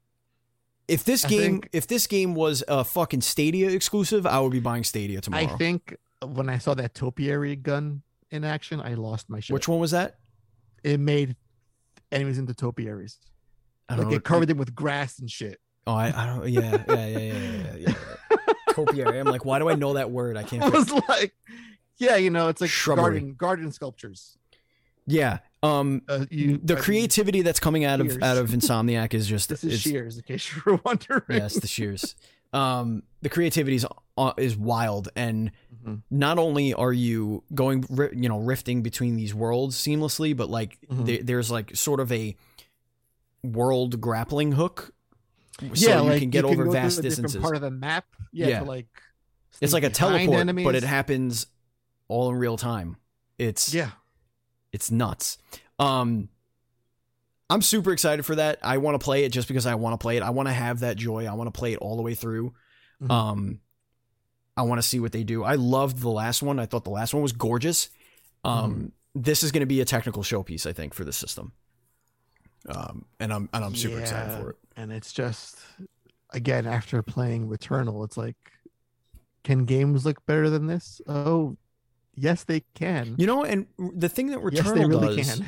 if this I game think- if this game was a fucking Stadia exclusive, I would be buying Stadia tomorrow. I think when I saw that topiary gun in action, I lost my shit. Which one was that? it made enemies into topiaries. I Like don't know. it covered them with grass and shit. Oh, I, I don't. Yeah, yeah, yeah, yeah, yeah. yeah, yeah. Topiary. I'm like, why do I know that word? I can't. I was like, yeah, you know, it's like Shrubbery. garden garden sculptures. Yeah. Um. Uh, you, The creativity that's coming out of out of Insomniac is just. This is shears, in case you were wondering. Yes, the shears. Um. The creativity is uh, is wild, and Mhm. not only are you going, you know, rifting between these worlds seamlessly, but like Mhm. there, there's like sort of a world grappling hook so you can get over go to vast a distances. Part of the map, yeah, Yeah. like. it's like a teleport, enemies. but it happens all in real time. It's Yeah, it's nuts. Um, I'm super excited for that. I want to play it just because I want to play it. I want to have that joy. I want to play it all the way through. Mhm. Um, I want to see what they do. I loved the last one. I thought the last one was gorgeous. Um, Mm-hmm. this is going to be a technical showpiece, I think, for the system. Um, and I'm and I'm super excited for it. and it's just again after playing Returnal, it's like, can games look better than this? Oh, yes, they can. You know, and the thing that Returnal yes, they really does, can.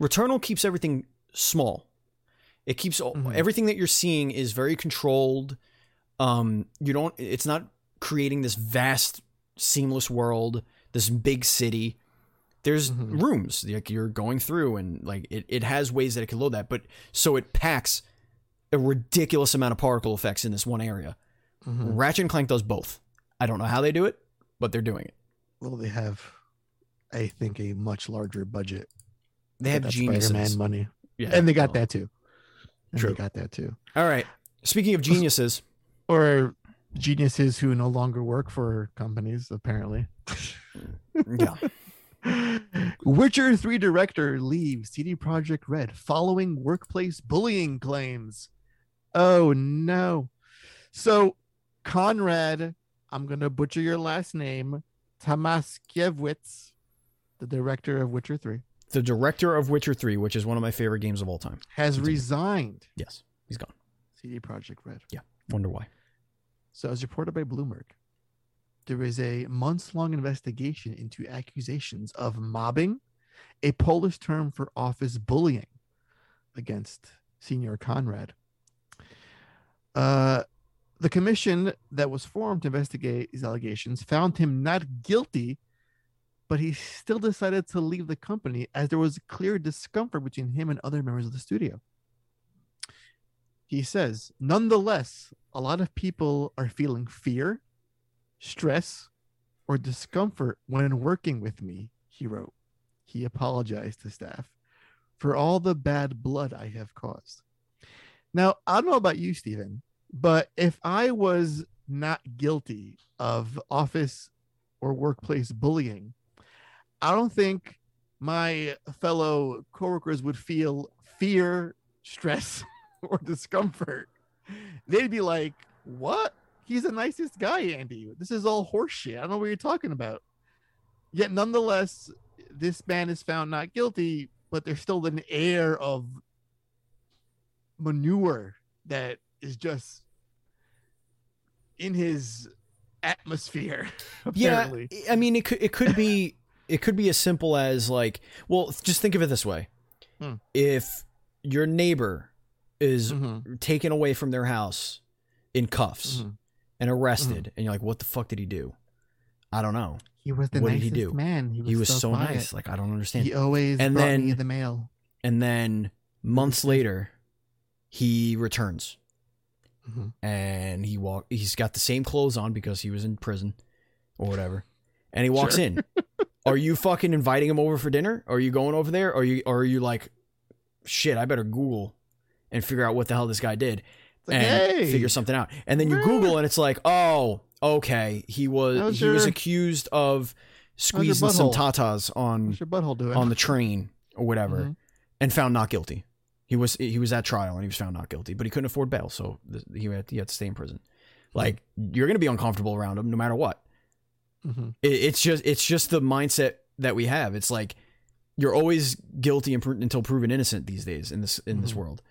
Returnal keeps everything small. It keeps Mhm. everything that you're seeing is very controlled. Um, you don't. It's not creating this vast, seamless world, this big city. There's Mhm. rooms like you're going through, and like it, it has ways that it can load that, but so it packs a ridiculous amount of particle effects in this one area. Mhm. Ratchet and Clank does both. I don't know how they do it, but they're doing it. Well, they have, I think, a much larger budget. They have geniuses. Spider-Man money, Yeah, and they got well, that too. And True. They got that too. All right. Speaking of geniuses, Or geniuses who no longer work for companies, apparently. Mm. yeah. Witcher 3 director leaves CD Projekt Red following workplace bullying claims. Oh no. So Konrad, I'm going to butcher your last name, Tomaszkiewicz, the director of Witcher 3, the director of Witcher 3, which is one of my favorite games of all time. has Continue. resigned Yes, he's gone. CD Projekt Red. Yeah, wonder why. So, as reported by Bloomberg, there is a months long investigation into accusations of mobbing, a Polish term for office bullying, against Senior Konrad. Uh, the commission that was formed to investigate these allegations found him not guilty, but he still decided to leave the company as there was clear discomfort between him and other members of the studio. He says, nonetheless, a lot of people are feeling fear, stress, or discomfort when working with me, he wrote. He apologized to staff for all the bad blood I have caused. Now, I don't know about you, Stephen, but if I was not guilty of office or workplace bullying, I don't think my fellow coworkers would feel fear, stress, or discomfort. They'd be like, What? He's the nicest guy, Andy. This is all horseshit. I don't know what you're talking about. Yet, nonetheless, this man is found not guilty, but there's still an air of manure that is just in his atmosphere. Apparently. Yeah, I mean, it could it could be it could be as simple as like, well, just think of it this way: Hmm. if your neighbor is Mhm, taken away from their house in cuffs mhm. and arrested, and you're like, what the fuck did he do? I don't know. He was the What did he nicest do? man. He was, He was so, quiet. nice. Like I don't understand. He always And brought me then- the mail. and then months later, he returns. Mhm. and he walk he's got the same clothes on because he was in prison or whatever and he walks Sure. in are you fucking inviting him over for dinner are you going over there or are you or are you like shit i better google and figure out what the hell this guy did like, and hey, figure something out and then you google and it's like oh okay he was How's he was accused of squeezing some tatas on your butthole doing? on the train or whatever Mhm. and found not guilty. He was he was at trial and he was found not guilty, but he couldn't afford bail, so he had, he had to stay in prison. Like you're gonna be uncomfortable around him no matter what. Mhm. It, it's just it's just the mindset that we have. It's like you're always guilty until proven innocent these days in this in this Mhm. world.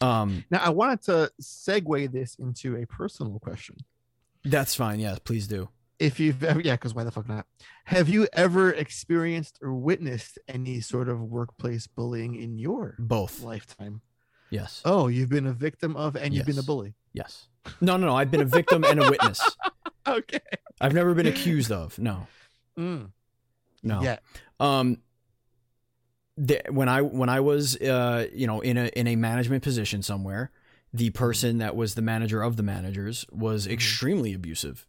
Um, Now, I wanted to segue this into a personal question. that's fine. Yes, please do. If you've ever, yeah, because why the fuck not? Have you ever experienced or witnessed any sort of workplace bullying in your Both. lifetime? Yes. Oh, you've been a victim of and you've been a bully. Yes. No, no, no. I've been a victim and a witness. Okay. I've never been accused of. No. Mm. No. Yeah. um the, when i when i was uh you know in a in a management position somewhere the person that was the manager of the managers was Mhm. extremely abusive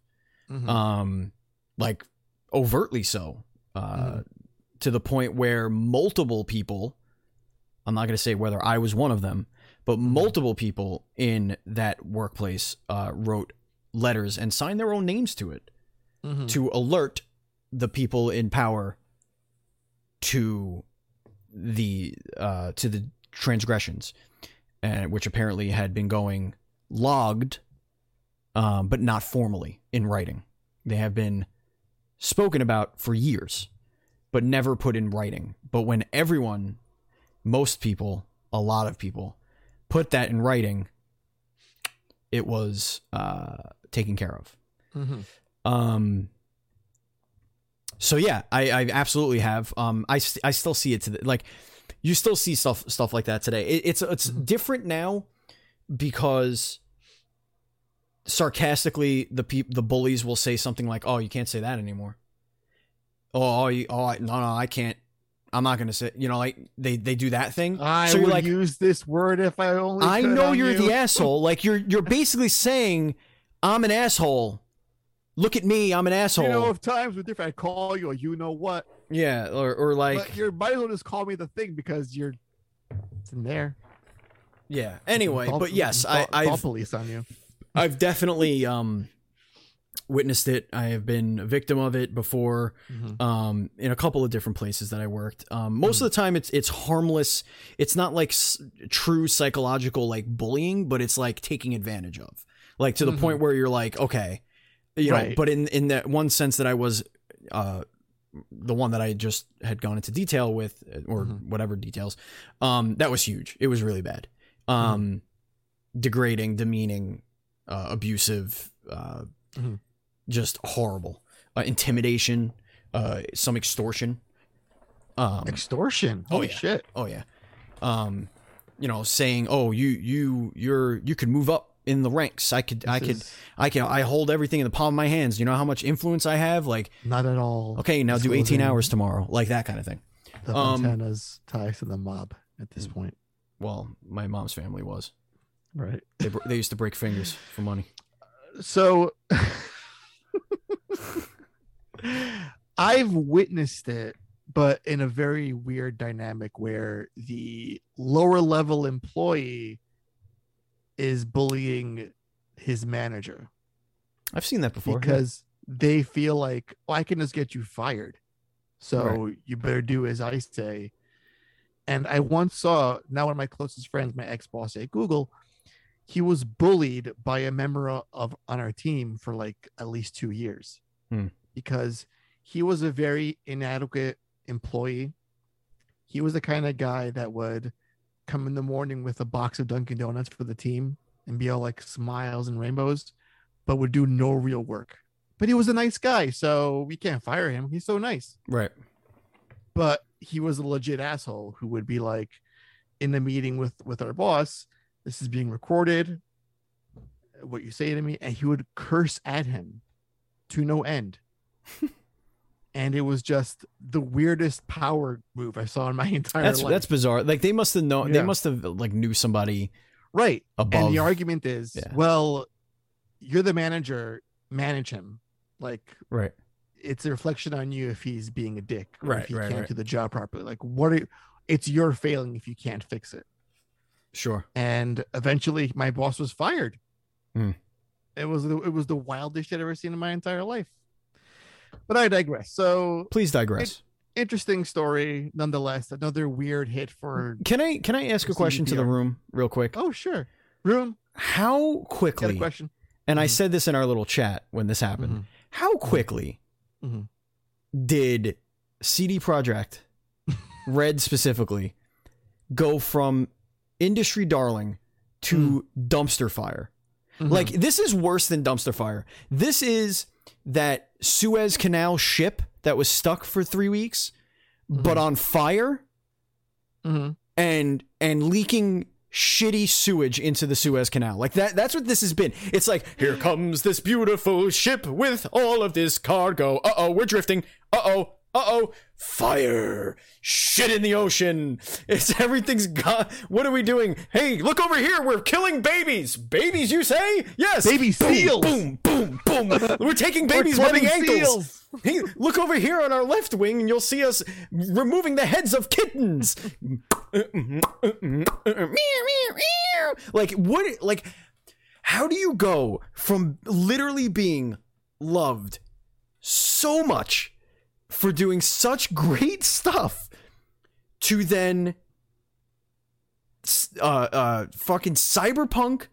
Mhm. um like overtly so uh Mhm. to the point where multiple people i'm not going to say whether i was one of them but multiple people in that workplace uh, wrote letters and signed their own names to it Mhm. to alert the people in power to the uh, to the transgressions, uh, which apparently had been going logged, um, but not formally in writing. They have been spoken about for years, but never put in writing. But when everyone, most people, a lot of people, put that in writing, it was uh, taken care of. Mhm. Um. So yeah, I, I absolutely have. Um, I, st- I still see it to the, like, you still see stuff stuff like that today. It, it's it's different now because sarcastically the peop- the bullies will say something like, "Oh, you can't say that anymore." Oh, oh, you, oh, I- no, no, I can't. I'm not gonna say. You know, like they they do that thing. I so would like, use this word if I only. I know on you're you. the asshole. Like you're you're basically saying, I'm an asshole. Look at me, I'm an asshole. You know, if times were different, I'd call you a you know what. yeah, or or like but you might as well just call me the thing because you're it's in there. yeah. Anyway, Call- but yes, call- I call I've police on you. I've definitely um witnessed it. I have been a victim of it before. Mhm. um, in a couple of different places that I worked. Um, most of the time, it's it's harmless. It's not like s- true psychological like bullying, but it's like taking advantage of, like to the Mhm. point where you're like, okay, you know. But in in that one sense that I was, uh, the one that I just had gone into detail with, or Mhm. whatever details, um, that was huge. It was really bad. Um, degrading, demeaning, uh, abusive, uh, Mhm. just horrible. Uh, intimidation, uh, some extortion. Um, Extortion. Oh, Holy yeah. shit. oh yeah. Um, you know, saying, "Oh, you you you're you could move up in the ranks. I could I could I can I hold everything in the palm of my hands. You know how much influence I have? Like, not at all. okay, now do 18 hours tomorrow. Like that kind of thing." The Um, Montana's ties to the mob at this point. Well, my mom's family was. Right. They they used to break fingers for money. So I've witnessed it, but in a very weird dynamic where the lower level employee is bullying his manager I've seen that before. yeah. because they feel like, oh, I can just get you fired. So you better do as I say. And I once saw now one of my closest friends, my ex boss at Google, he was bullied by a member of on our team for like at least two years Hmm. because he was a very inadequate employee. He was the kind of guy that would come in the morning with a box of Dunkin' Donuts for the team and be all like smiles and rainbows, but would do no real work. But he was a nice guy, so we can't fire him. He's so nice right. but he was a legit asshole who would be like in the meeting with with our boss this is being recorded what you say to me and he would curse at him to no end and it was just the weirdest power move i saw in my entire That's life that's bizarre. Like they must have known. They must have like knew somebody right above. and the argument is Yeah. well you're the manager manage him like right. it's a reflection on you if he's being a dick Right, if he right, can't right. do the job properly like what are you, it's your failing if you can't fix it Sure. and eventually my boss was fired. Hmm. It was the- it was the wildest shit I've ever seen in my entire life. But I digress. So Please digress. interesting story, nonetheless. Another weird hit for. Can I can I ask a question to the room real quick? Oh sure, room. How quickly? question. And I Mhm. said this in our little chat when this happened. Mhm. How quickly Mhm. did CD Projekt, Red specifically, go from industry darling to dumpster fire? Mhm. Like this is worse than dumpster fire. This is that Suez Canal ship that was stuck for three weeks, but on fire Mhm. and and leaking shitty sewage into the Suez Canal. Like that that's what this has been. It's like here comes this beautiful ship with all of this cargo. Uh-oh, we're drifting. Uh-oh. Uh oh, fire, shit in the ocean. It's everything's gone. What are we doing? Hey, look over here. We're killing babies. Babies, you say? Yes. Baby boom, seals. Boom, boom, boom. We're taking babies' clubbing wedding ankles. Hey, look over here on our left wing, and you'll see us removing the heads of kittens. like what? Like, how do you go from literally being loved so much for doing such great stuff to then uh uh fucking cyberpunk.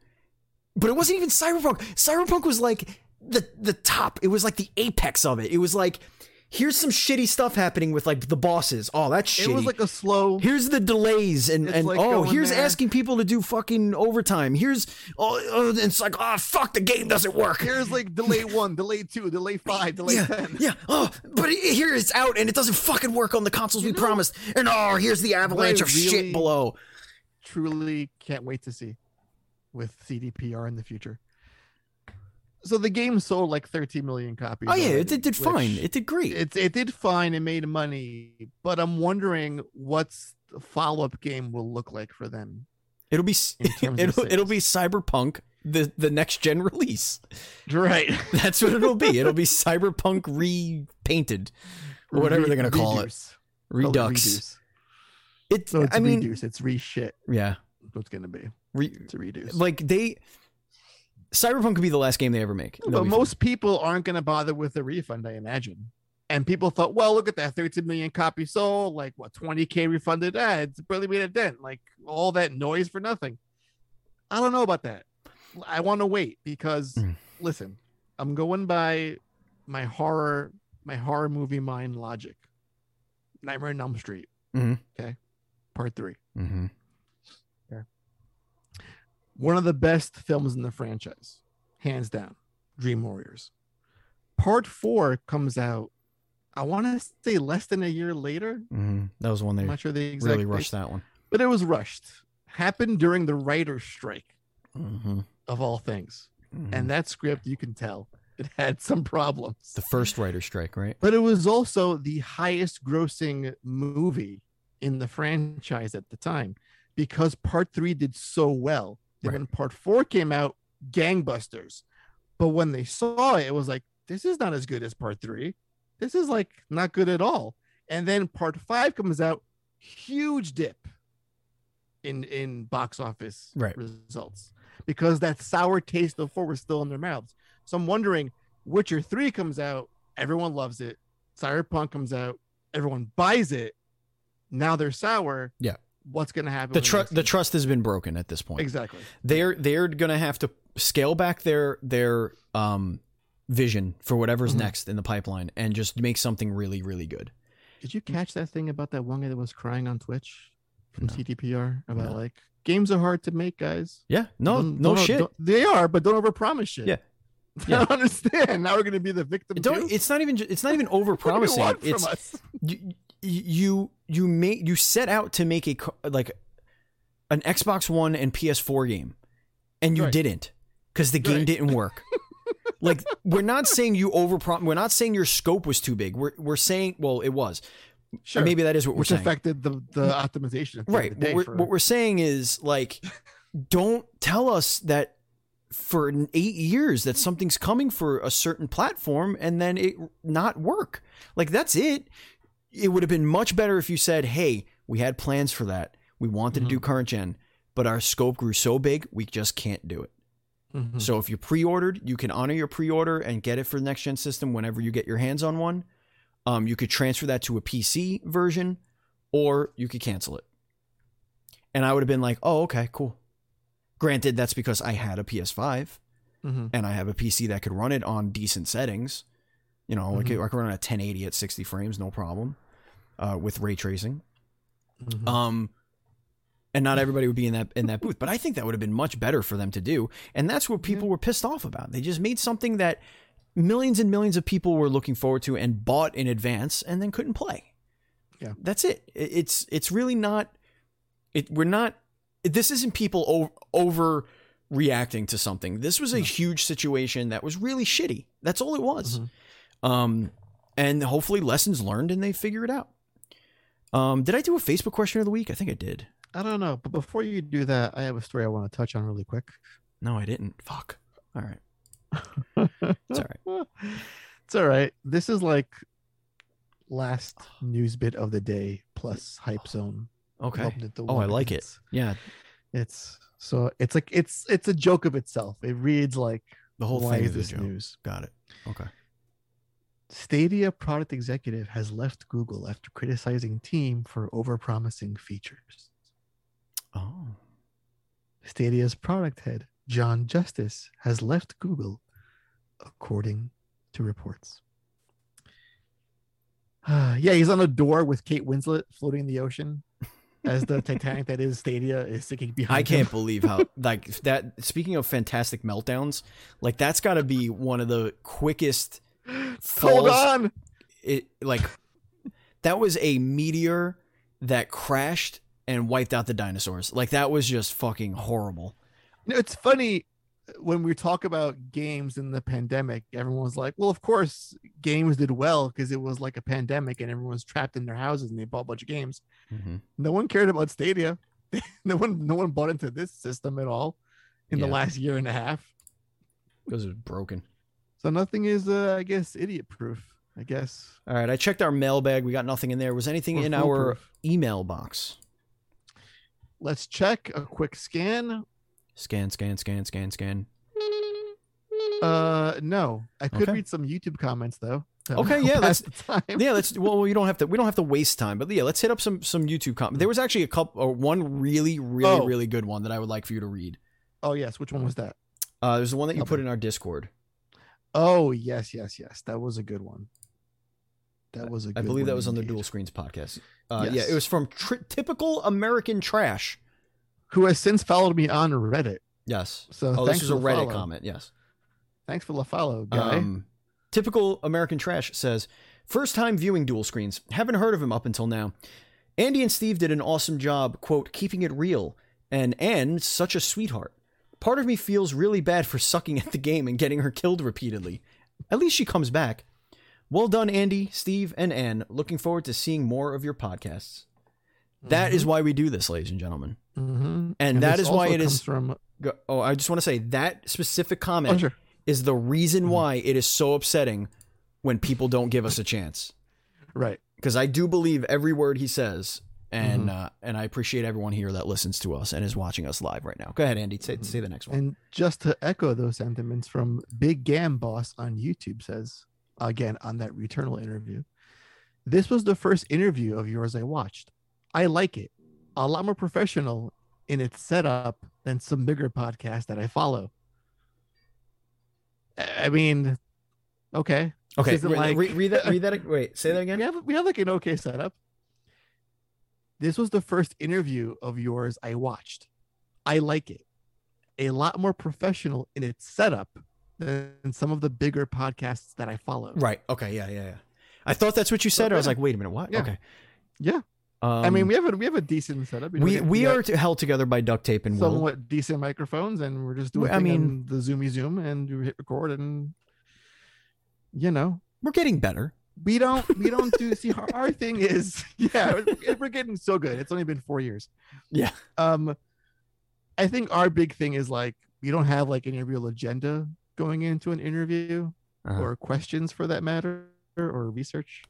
But it wasn't even cyberpunk. Cyberpunk was like the the top. It was like the apex of it. It was like here's some shitty stuff happening with like the bosses oh that's shitty It was like a slow. Here's the delays and, and like oh, here's there. asking people to do fucking overtime. Here's oh, oh it's like oh fuck the game doesn't work. Here's like delay one, delay two, delay five, delay yeah, ten. yeah. Oh, but here it's out and it doesn't fucking work on the consoles we know, promised. And oh, here's the avalanche of really- shit below. Truly can't wait to see with CDPR in the future. So the game sold like 13 million copies. Oh yeah, already, it did, did fine. It did great. it it did fine and made money, but I'm wondering what's the follow up game will look like for them. It'll be s- in terms of it'll it'll be. Cyberpunk the the next gen release. Right. That's what it'll be. It'll be Cyberpunk repainted or whatever they're gonna call it. Reduce. Call it Redux. reduce. It. So it's I mean, reduce. It's re shit. yeah. What's gonna be? Re, It's a reduce. like they Cyberpunk could be the last game they ever make. That'll but most people aren't going to bother with the refund, I imagine. And people thought, well, look at that 13 million copies sold, like what 20k refunded. Ah, it's barely made a dent. Like all that noise for nothing. I don't know about that. I want to wait because Mm. listen, I'm going by my horror, my horror movie mind logic. Nightmare on Elm Street. Mhm. Okay. Part three. Mhm. One of the best films in the franchise, hands down. Dream Warriors. Part four comes out. I want to say less than a year later. Mhm. That was one they I'm not sure really rushed that one. but it was rushed. Happened during the writer's strike Mm-hmm. of all things, and that script you can tell it had some problems. the first writer's strike, right? But it was also the highest grossing movie in the franchise at the time because part three did so well. Then Right. when part four came out, gangbusters. But when they saw it, it was like, this is not as good as part three. This is like not good at all. And then part five comes out, huge dip in in box office Right. results because that sour taste of four was still in their mouths. So I'm wondering, Witcher 3 comes out, everyone loves it. Cyberpunk comes out, everyone buys it. Now they're sour. Yeah. What's gonna happen? The trust the trust has been broken at this point. Exactly. They're they're gonna have to scale back their their um vision for whatever's Mhm. next in the pipeline and just make something really really good. Did you catch that thing about that one guy that was crying on Twitch from No. CDPR about No. like games are hard to make, guys. Yeah, no Don't- no don't- shit. don't- they are, but don't overpromise shit. Yeah. I don't understand. Now we're gonna be the victim. Don't. too? It's not even. It's not even over What do you promising. It's you you you make you set out to make a like an Xbox One and PS4 game, and you Right. didn't because the game Right. didn't work. like we're not saying you over We're not saying your scope was too big. We're we're saying well it was. Sure. Maybe that is what we're which saying. affected the the optimization. at the right the what, we're, what we're saying is like don't tell us that for eight years that something's coming for a certain platform and then it not work like that's it it would have been much better if you said hey we had plans for that we wanted to do current gen but our scope grew so big we just can't do it Mhm. so if you pre-ordered, you can honor your pre-order and get it for the next gen system whenever you get your hands on one. Um, you could transfer that to a PC version, or you could cancel it. And I would have been like, "Oh, okay, cool." Granted, that's because I had a PS5 Mhm. and I have a PC that could run it on decent settings. You know, like Mhm. I could run it at 1080 at 60 frames, no problem, uh, with ray tracing. Mhm. Um, and not everybody would be in that in that booth. But I think that would have been much better for them to do. And that's what people were pissed off about. They just made something that millions and millions of people were looking forward to and bought in advance and then couldn't play. Yeah. That's it. It- It's it's really not it we're not this isn't people over, over reacting to something. This was a huge situation that was really shitty. That's all it was. Mhm. Um and hopefully lessons learned and they figure it out. Um, did I do a Facebook question of the week? I think I did. I don't know, but before you do that, I have a story I want to touch on really quick. No, I didn't. Fuck. All right. it's all right. It's all right. This is like last news bit of the day plus hype zone. Okay. Oh, I like it. Yeah, It's so it's like it's it's a joke of itself. It reads like the whole why thing is this joke. news? Got it. Okay. Stadia product executive has left Google after criticizing team for overpromising features. Oh. Stadia's product head, John Justice, has left Google, according to reports. yeah, he's on a door with Kate Winslet floating in the ocean as the Titanic that is Stadia is sinking behind I can't believe how like that. Speaking of fantastic meltdowns, like that's got to be one of the quickest. Hold on. It like that was a meteor that crashed and wiped out the dinosaurs. Like that was just fucking horrible. You know, it's funny when we talk about games in the pandemic, everyone's like, well, of course, games did well because it was like a pandemic and everyone was trapped in their houses and they bought a bunch of games. Mm-hmm. No one cared about Stadia. no one no one bought into this system at all in the last year and a half. because it was broken. So nothing is uh, I guess idiot proof, I guess. All right, I checked our mailbag. We got nothing in there. Was anything Or in our foolproof. email box? Let's check a quick scan. Scan, scan, scan, scan, scan. Uh no. I could Okay. read some YouTube comments though. Okay, yeah, time. Yeah, let's. Well, you don't have to. We don't have to waste time. But yeah, let's hit up some some YouTube comments. There was actually a couple, or one really, really, Oh. really good one that I would like for you to read. Oh yes, which one was that? Uh, there's the one that you Help put in our Discord. Oh yes, yes, yes. That was a good one. That was a I good. I believe that was on the. Duel Screens podcast. Uh, Yeah, it was from tri- typical American trash. Who has since followed me on Reddit. Yes. So Oh, thanks this was a for the Reddit follow. comment. Yes. Thanks for the follow, guy. Um, typical American trash says, first time viewing duel screens. Haven't heard of him up until now. Andy and Steve did an awesome job, quote, keeping it real. And Anne, such a sweetheart. Part of me feels really bad for sucking at the game and getting her killed repeatedly. At least she comes back. Well done, Andy, Steve, and Anne. Looking forward to seeing more of your podcasts. That is why we do this, ladies and gentlemen. Mm-hmm. And, that this is why it is. from. Oh, I just want to say that specific Oh, comment sure. is the reason Mhm. why it is so upsetting when people don't give us a chance. Right. Because I do believe every word he says, and Mm-hmm. uh, and I appreciate everyone here that listens to us and is watching us live right now. Go ahead, Andy. Say, say the next one. And just to echo those sentiments from Big Gam Boss on YouTube says, again, on that Returnal interview, this was the first interview of yours I watched. I like it. A lot more professional in its setup than some bigger podcasts that I follow. I mean, okay. okay, re- like- re- read that. Read that. Wait, say that again. We have we have like an okay setup. This was the first interview of yours I watched. I like it. A lot more professional in its setup than some of the bigger podcasts that I follow. Right. Okay. Yeah. Yeah. Yeah. I thought that's what you said. I was yeah. like, wait a minute. What? Yeah. Okay. Yeah. Um, I mean, we have a we have a decent setup. You know, we we are held together by duct tape and somewhat decent microphones, and we're just doing. I mean, the zoomy zoom, and you hit record, and you know, We're getting better. We don't we don't do see our, our thing is yeah we're getting so good it's only been four years Yeah. um i think our big thing is like we don't have like any real agenda going into an interview Uh-huh. or questions for that matter or research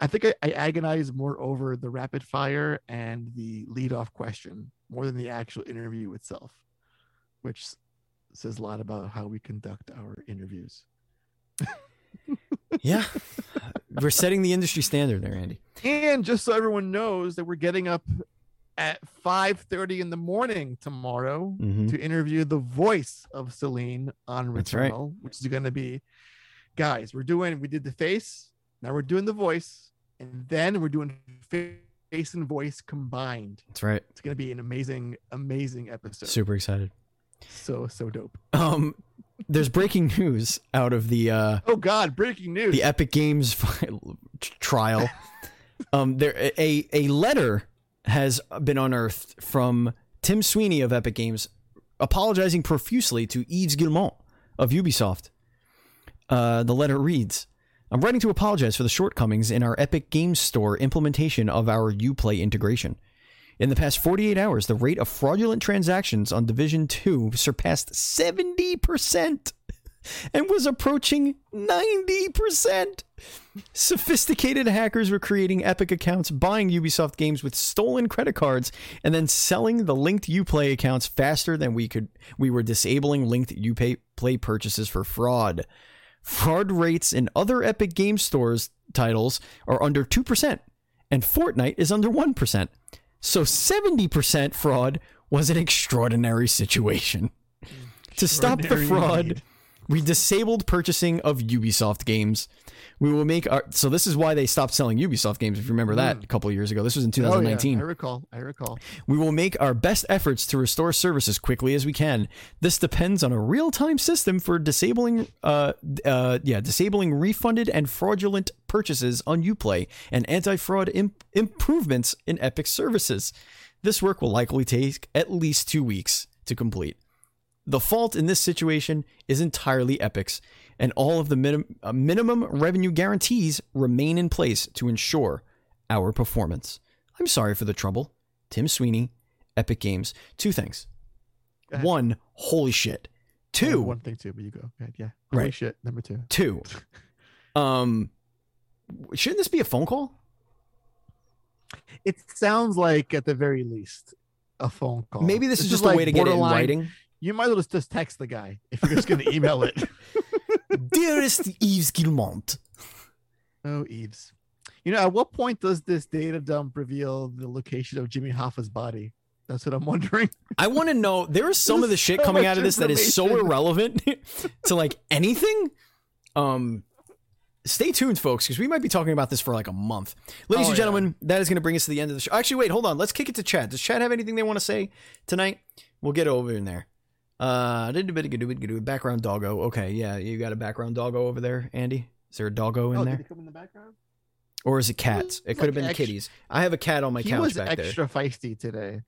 i think I, I agonize more over the rapid fire and the lead off question more than the actual interview itself which says a lot about how we conduct our interviews Yeah. We're setting the industry standard there, Andy. And just so everyone knows that we're getting up at 5:30 in the morning tomorrow Mm-hmm. to interview the voice of Selene on That's right. Returnal, which is going to be guys, we're doing we did the face, now we're doing the voice, and then we're doing face and voice combined. That's right. It's going to be an amazing amazing episode. Super excited. So so dope. Um, there's breaking news out of the uh, Oh god, breaking news. the Epic Games trial. Um, there a a letter has been unearthed from Tim Sweeney of Epic Games, apologizing profusely to Yves Guillemot of Ubisoft. Uh, the letter reads. I'm writing to apologize for the shortcomings in our Epic Games Store implementation of our Uplay integration. In the past 48 hours, the rate of fraudulent transactions on Division 2 surpassed 70% and was approaching 90%. Sophisticated hackers were creating Epic accounts, buying Ubisoft games with stolen credit cards, and then selling the linked Uplay accounts faster than we could. We were disabling linked Uplay purchases for fraud. Fraud rates in other Epic Game Stores titles are under 2%, and Fortnite is under 1%. So 70% fraud was an extraordinary situation. To stop the fraud. We disabled purchasing of Ubisoft games. We will make our so this is why they stopped selling Ubisoft games. If you remember that a couple years ago, this was in Hmm. Oh, yeah, 2019. I recall. I recall. We will make our best efforts to restore service as quickly as we can. This depends on a real-time system for disabling, uh, uh, yeah, disabling refunded and fraudulent purchases on UPlay and anti-fraud imp- improvements in Epic services. This work will likely take at least two weeks to complete. The fault in this situation is entirely Epic's, and all of the minim- uh, minimum revenue guarantees remain in place to ensure our performance. I'm sorry for the trouble. Tim Sweeney, Epic Games. Two things. One, holy shit. Two, one thing too, but you go. Go ahead. Yeah. Holy Right. shit. Number two. two. Um, shouldn't this be a phone call? It sounds like at the very least a phone call. Maybe this is just like a way to get it in writing. You might as well just, text the guy if you're just going to email it. Dearest Yves Guillemot. Oh, Eves. You know, at what point does this data dump reveal the location of Jimmy Hoffa's body? That's what I'm wondering. I want to know. There is some of the shit so coming out of this that is so irrelevant to like anything. Um, stay tuned, folks, because we might be talking about this for like a month. Ladies Oh, and yeah. gentlemen, that is going to bring us to the end of the show. Actually, wait, hold on. Let's kick it to Chad. Does Chad have anything they want to say tonight? We'll get over in there. Uh, background doggo. Okay, yeah, you got a background doggo over there, Andy. Is there a doggo in oh, there, did he come in the background? or is it cats? It He's could have been extra- kitties. I have a cat on my couch was back there. extra feisty today.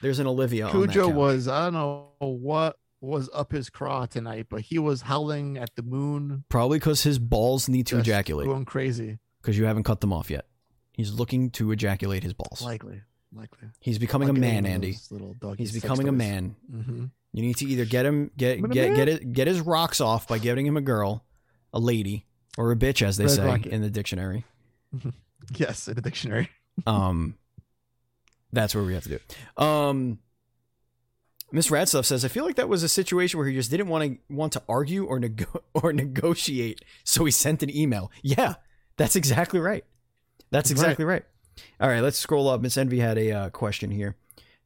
There's an Olivia on that Cujo couch. was, I don't know what was up his craw tonight, but he was howling at the moon, probably because his balls need to just ejaculate. going crazy. because you haven't cut them off yet. He's looking to ejaculate his balls. Likely, likely. He's becoming a man, Andy. He's becoming a man. Mm-hmm. You need to either get him get I'm get get it, get his rocks off by getting him a girl, a lady, or a bitch, as they Red say rocket. in the dictionary. Yes, in the dictionary. Um, that's where we have to do it. Um, Miss Radstuff says, "I feel like that was a situation where he just didn't want to want to argue or nego- or negotiate, so he sent an email." Yeah, that's exactly right. That's Right. exactly right. All right, let's scroll up. Miss Envy had a uh, question here.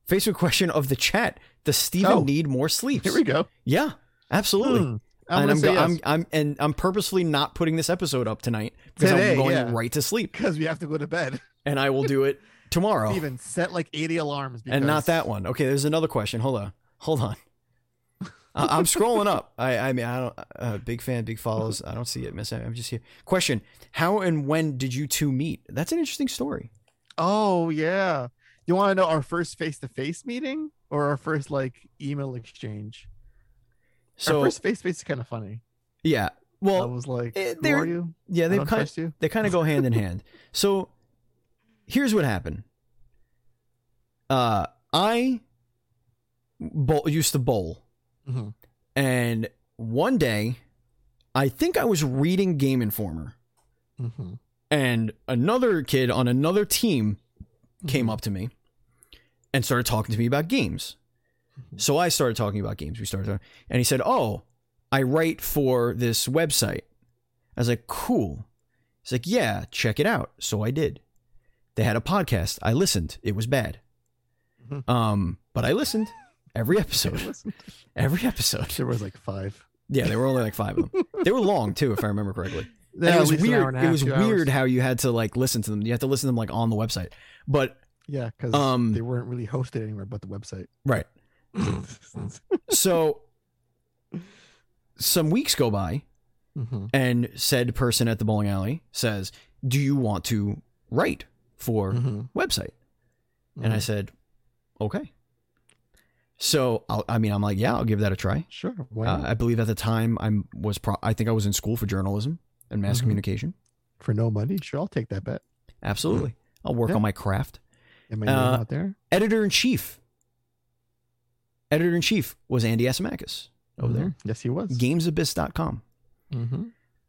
Facebook question of the chat: Does Steven Oh. need more sleeps? Here we go. Yeah, absolutely. Hmm. I'm and I'm, go- yes. I'm I'm and I'm purposefully not putting this episode up tonight because Today, I'm going yeah. right to sleep, because we have to go to bed. and I will do it tomorrow. Even set like 80 alarms. Because and not that one. Okay, there's another question. Hold on, hold on. I- I'm scrolling up. I, I mean, I don't. Uh, big fan, big follows. I don't see it, Miss. I'm just here. Question: How and when did you two meet? That's an interesting story. Oh yeah. You want to know our first face-to-face meeting or our first like email exchange? So our first face-to-face is kind of funny. yeah, Well, I was like, eh, "Who they're- you? yeah, they kind you." they kind of go hand in hand. So here's what happened. Uh, I bowl, used to bowl, Mhm. and one day, I think I was reading Game Informer. Mhm. and another kid on another team came Mhm. up to me and started talking to me about games. So I started talking about games. We started, talking, and he said, "Oh, I write for this website." I was like, "Cool." He's like, "Yeah, check it out." So I did. They had a podcast. I listened. It was bad, Mhm. um, but I listened every episode. Listen, Every episode. there was like five. Yeah, there were only like five of them. They were long too, if I remember correctly. Yeah, it was weird. It was weird hours. how you had to like listen to them. You had to listen to them like on the website. But Yeah, because Um, they weren't really hosted anywhere but the website. right. So some weeks go by Mhm. and said person at the bowling alley says, "Do you want to write for Mhm. website?" And I Mhm. said, "Okay." So I'll, I mean, I'm like, "Yeah, I'll give that a try." sure. Uh. I believe at the time I'm was pro- I think I was in school for journalism and mass Mhm. communication. For no money, sure, I'll take that bet. Absolutely. I'll work Yeah. on my craft. My name Uh, out there. Editor in chief. Editor in chief was Andy Asimakis over there. Mhm. Yes, he was. Gamesabyss.com. Mm-hmm.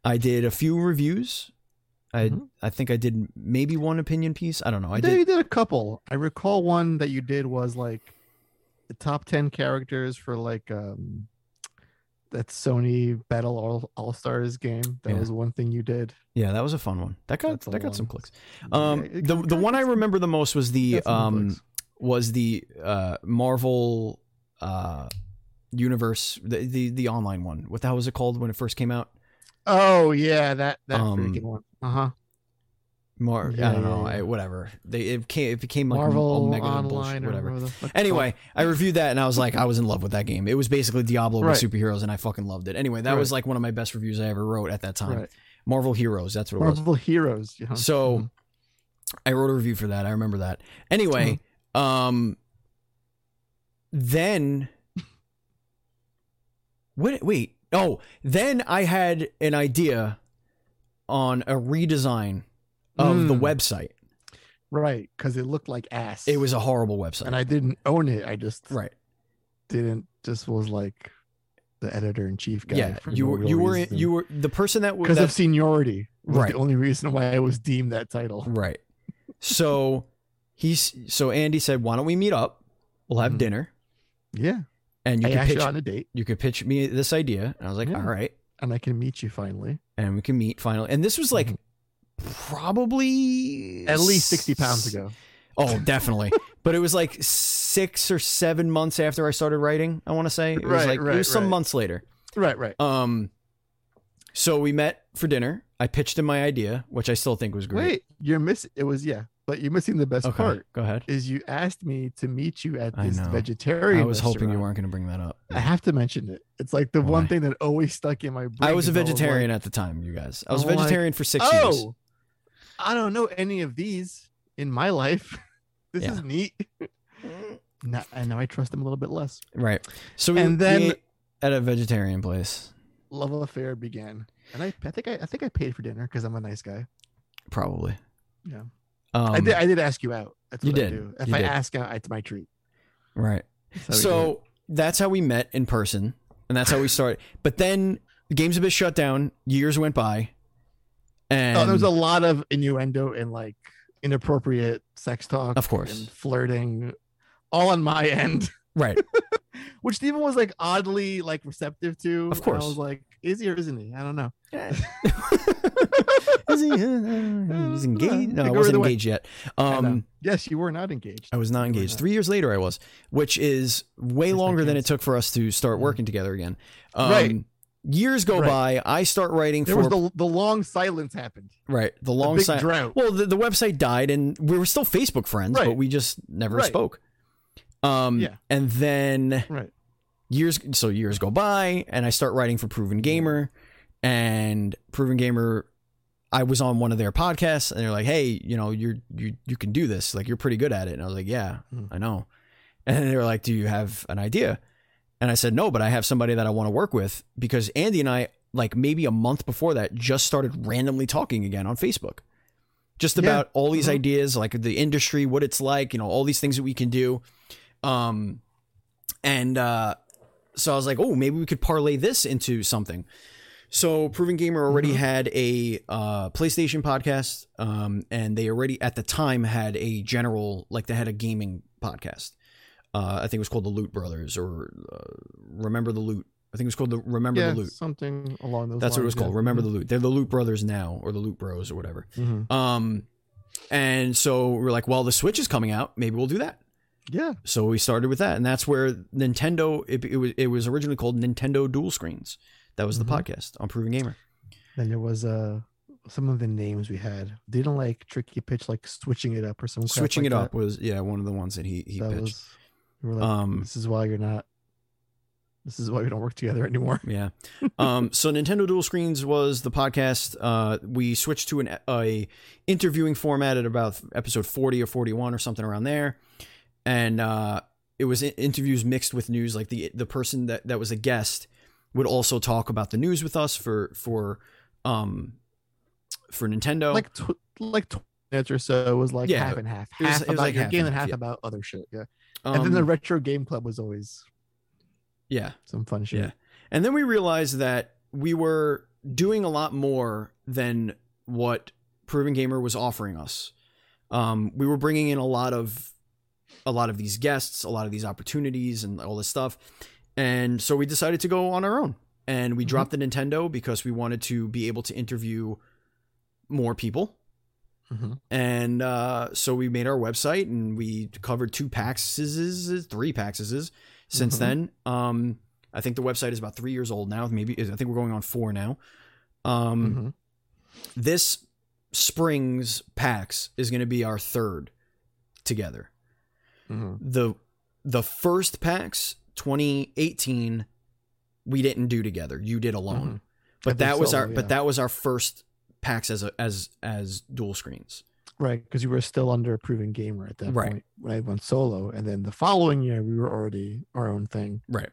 I did a few reviews. I Mhm. I think I did maybe one opinion piece. I don't know. I I did. you did a couple. I recall one that you did was like the top ten characters for like um that Sony Battle All All Stars game. That Yeah. was one thing you did. Yeah, that was a fun one. That got That's that got long- some clicks. Um, Yeah, the the one I remember the most was the um was the uh Marvel uh universe the, the the online one. What the hell was it called when it first came out? Oh yeah, that that Um, freaking one. Uh huh. Mar- Yeah, I don't know. yeah. I, whatever. They it came it became like Marvel Omega Online bullshit, or whatever. whatever the fuck Anyway, I reviewed that and I was like, I was in love with that game. It was basically Diablo Right. with superheroes, and I fucking loved it. Anyway, that Right. was like one of my best reviews I ever wrote at that time. right. Marvel Heroes, that's what it was. Marvel Heroes. yeah. So Mhm. I wrote a review for that. I remember that. Anyway, um then wait wait. Oh, then I had an idea on a redesign of the Mm. website. right, because it looked like ass. It was a horrible website. and I didn't own it. I just right. didn't. Just was like the editor in chief guy. Yeah, you were you were reason. you were the person that was because of seniority. Right. The only reason why I was deemed that title. right. So he's so Andy said, "Why don't we meet up? We'll have Mhm. dinner, Yeah. and you I can pitch you on a date, you could pitch me this idea." And I was like, Yeah. "All right." and I can meet you finally. and we can meet finally. And this was like Mhm. Probably At least sixty pounds ago. Oh, definitely. but it was like six or seven months after I started writing. I want to say it was Right, like it was some right. months later. Right. Right. Um, so we met for dinner. I pitched him my idea, which I still think was great. Wait, you're missing. It was yeah, but you're missing the best okay, part. go ahead. Is you asked me to meet you at I this know. vegetarian. I was hoping you weren't going to bring that up. I have to mention it. It's like the Why? one thing that always stuck in my brain. I was a vegetarian like, at the time, you guys. I was a vegetarian for six years. I don't know any of these in my life. this Yeah. is neat. now, and now I trust them a little bit less. Right. So we, And then- we at a vegetarian place, Love affair began, and I, I think I, I think I paid for dinner because I'm a nice guy. probably. Yeah. Um, I did. I did ask you out. That's you what I did. do. If You I did. ask out, it's my treat. right. That's how we do it. So that's how we met in person, and that's how we started. But then games have been shut down. Years went by, and oh, there was a lot of innuendo and like inappropriate sex talk, Of course. and flirting, all on my end, right. which Stephen was like oddly like receptive to. Of course. I was like, is he or isn't he? I don't know. Is he? Uh, he's engaged. No, I wasn't way. engaged yet. Um, yes, you were not engaged. I was not engaged. Three years later, I was, which is way longer than it took for us to start Mhm. working together again. Um, Right. Years go Right. by. I start writing There for was the the long silence happened. right the long side. drought. Well, the, the website died, and we were still Facebook friends, Right. but we just never Right. spoke. Um, Yeah. and then Right. years so years go by and I start writing for Proven Gamer and Proven Gamer I was on one of their podcasts and they're like, "Hey, you know, you're you you can do this. Like you're pretty good at it." And I was like, "Yeah, Mhm. I know." And they were like, "Do you have an idea?" And I said, "No, but I have somebody that I want to work with because Andy and I like maybe a month before that just started randomly talking again on Facebook. Just Yeah. about all these Mhm. ideas, like the industry, what it's like, you know, all these things that we can do. Um and uh so I was like, oh, maybe we could parlay this into something. So Proven Gamer already Mhm. had a uh, PlayStation podcast, um, and they already at the time had a general, like they had a gaming podcast. Uh, I think it was called the Loot Brothers or uh, Remember the Loot. I think it was called the Remember yeah, the Loot. something along those. Lines. That's what it was lines, called. yeah. Remember the Loot. They're the Loot Brothers now, or the Loot Bros, or whatever. Mhm. Um, and so we're like, well, the Switch is coming out. Maybe we'll do that Yeah. so we started with that and that's where nintendo it, it was it was originally called nintendo duel screens that was the Mhm. podcast on proven gamer Then there was uh some of the names we had. Didn't like tricky pitch like switching it up or some crap switching like it up was yeah one of the ones that he he that pitched was we were like, Um, this is why you're not this is why we don't work together anymore. yeah um so nintendo duel screens was the podcast uh we switched to an a interviewing format at about episode 40 or 41 or something around there and uh it was interviews mixed with news like the the person that that was a guest would also talk about the news with us for for um for Nintendo. like tw- like 20 minutes or so was like Yeah, half and half. it was- Half it was about like your half game and and half, half yeah. about other shit. Yeah. And then the Um, retro game club was always yeah, some fun shit. Yeah. And then we realized that we were doing a lot more than what Proven Gamer was offering us. Um, we were bringing in a lot of a lot of these guests, a lot of these opportunities, and all this stuff. And so we decided to go on our own, and we Mhm. dropped the Nintendo because we wanted to be able to interview more people. Mhm. And uh, so we made our website and we covered two PAXs, three PAXs since Mhm. then. Um, I think the website is about three years old now. Maybe I think we're going on four now. Um, Mhm. This spring's PAX is going to be our third together. Mhm. the The first PAX 2018 we didn't do together. You did alone, Mhm. But that was solo, our yeah. but that was our first PAX as a, as as duel screens. Right, because you were still under a proven gamer at that Right. point when I went solo, and then the following year we were already our own thing, Right.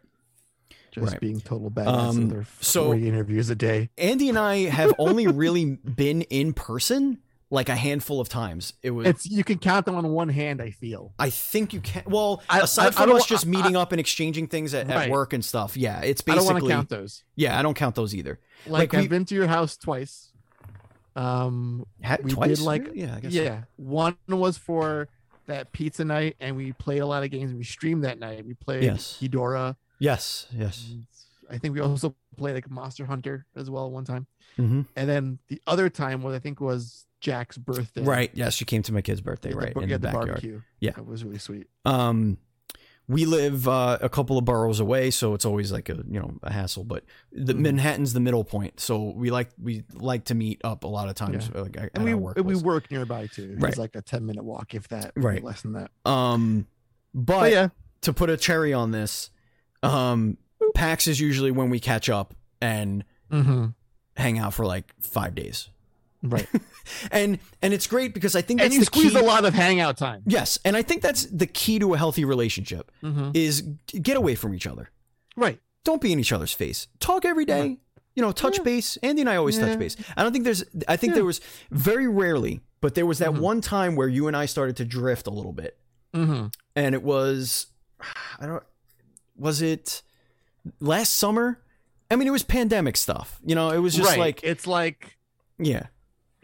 just Right. being total badass. Um, under so- forty interviews a day. Andy and I have only really been in person like a handful of times. It was It's you can count them on one hand. I feel. I think you can. Well, I- I- aside I from don't us just I- meeting up and exchanging things at, at work and stuff. Yeah, it's basically. I don't want to count those. yeah. I don't count those either. Like, Like, we- I've been to your house twice. Um, Ha- We did, like- Really? yeah, I guess. yeah, one was for that pizza night, and we played a lot of games. We streamed that night. We played Yes. Hedora. Yes. Yes. I think we also played like Monster Hunter as well one time. hmm And then the other time was I think was Jack's birthday. Right. Yes. she came to my kid's birthday. The Right bar- in the backyard. barbecue. Yeah. it was really sweet. Um, we live uh, a couple of boroughs away, so it's always like a you know a hassle. But the Mhm. Manhattan's the middle point, so we like we like to meet up a lot of times. Yeah. Like, And we work we work nearby too. Right. It's like a ten minute walk, if that. Right. Less than that. Um, but, But yeah. to put a cherry on this, um, PAX is usually when we catch up and Mm-hmm. hang out for like five days, Right. and and it's great because I think and you squeeze key. a lot of hangout time. Yes, and I think that's the key to a healthy relationship Mm-hmm. is get away from each other. Right. don't be in each other's face. Talk every day. You know, touch Yeah. base. Andy and I always Yeah. touch base. I don't think there's. I think Yeah. there was very rarely, but there was that Mhm. one time where you and I started to drift a little bit, Mm-hmm. and it was, I don't, was it last summer? I mean, it was pandemic stuff. You know, it was just right. like, it's like yeah,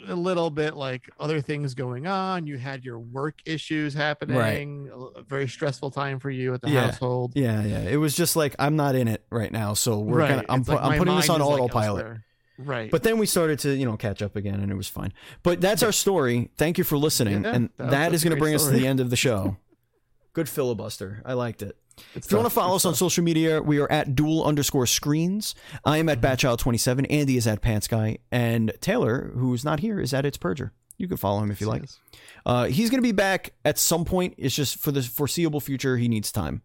a little bit like other things going on. You had your work issues happening. A very stressful time for you at the Yeah. household. yeah, yeah. It was just like I'm not in it right now, so we're right. gonna. I'm, pu- like I'm putting this on is, like, autopilot. Right. But then we started to, you know, catch up again, and it was fine. But that's our story. Thank you for listening, Yeah, and that that's going to bring us to the end of the show. Good filibuster. I liked it. Good If you want to follow good us on social media, we are at duel underscore screens. I am at Batchild27. Andy is at Pants Guy. And Taylor, who's not here, is at It's Purger. You can follow him if you like. Yes. Uh, he's going to be back at some point. It's just for the foreseeable future, he needs time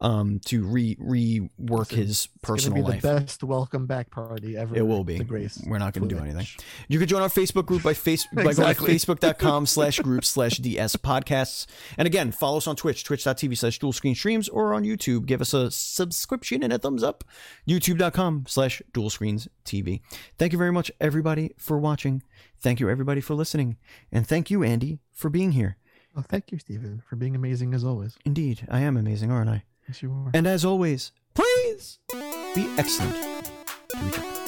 um, to re rework Listen, his It's gonna personal be life. the best welcome back party ever. It will be. Grace. We're not going to do anything. You can join our Facebook group by face by Exactly. going to facebook.com slash group slash DS podcasts. And again, follow us on Twitch, twitch.tv slash duel screen streams, or on YouTube. Give us a subscription and a thumbs up. YouTube.com slash duel screens TV. Thank you very much, everybody, for watching. Thank you, everybody, for listening. And thank you, Andy, for being here. Well, thank you, Stephen, for being amazing as always. Indeed, I am amazing, aren't I? Yes, you are. And as always, please be excellent to each other.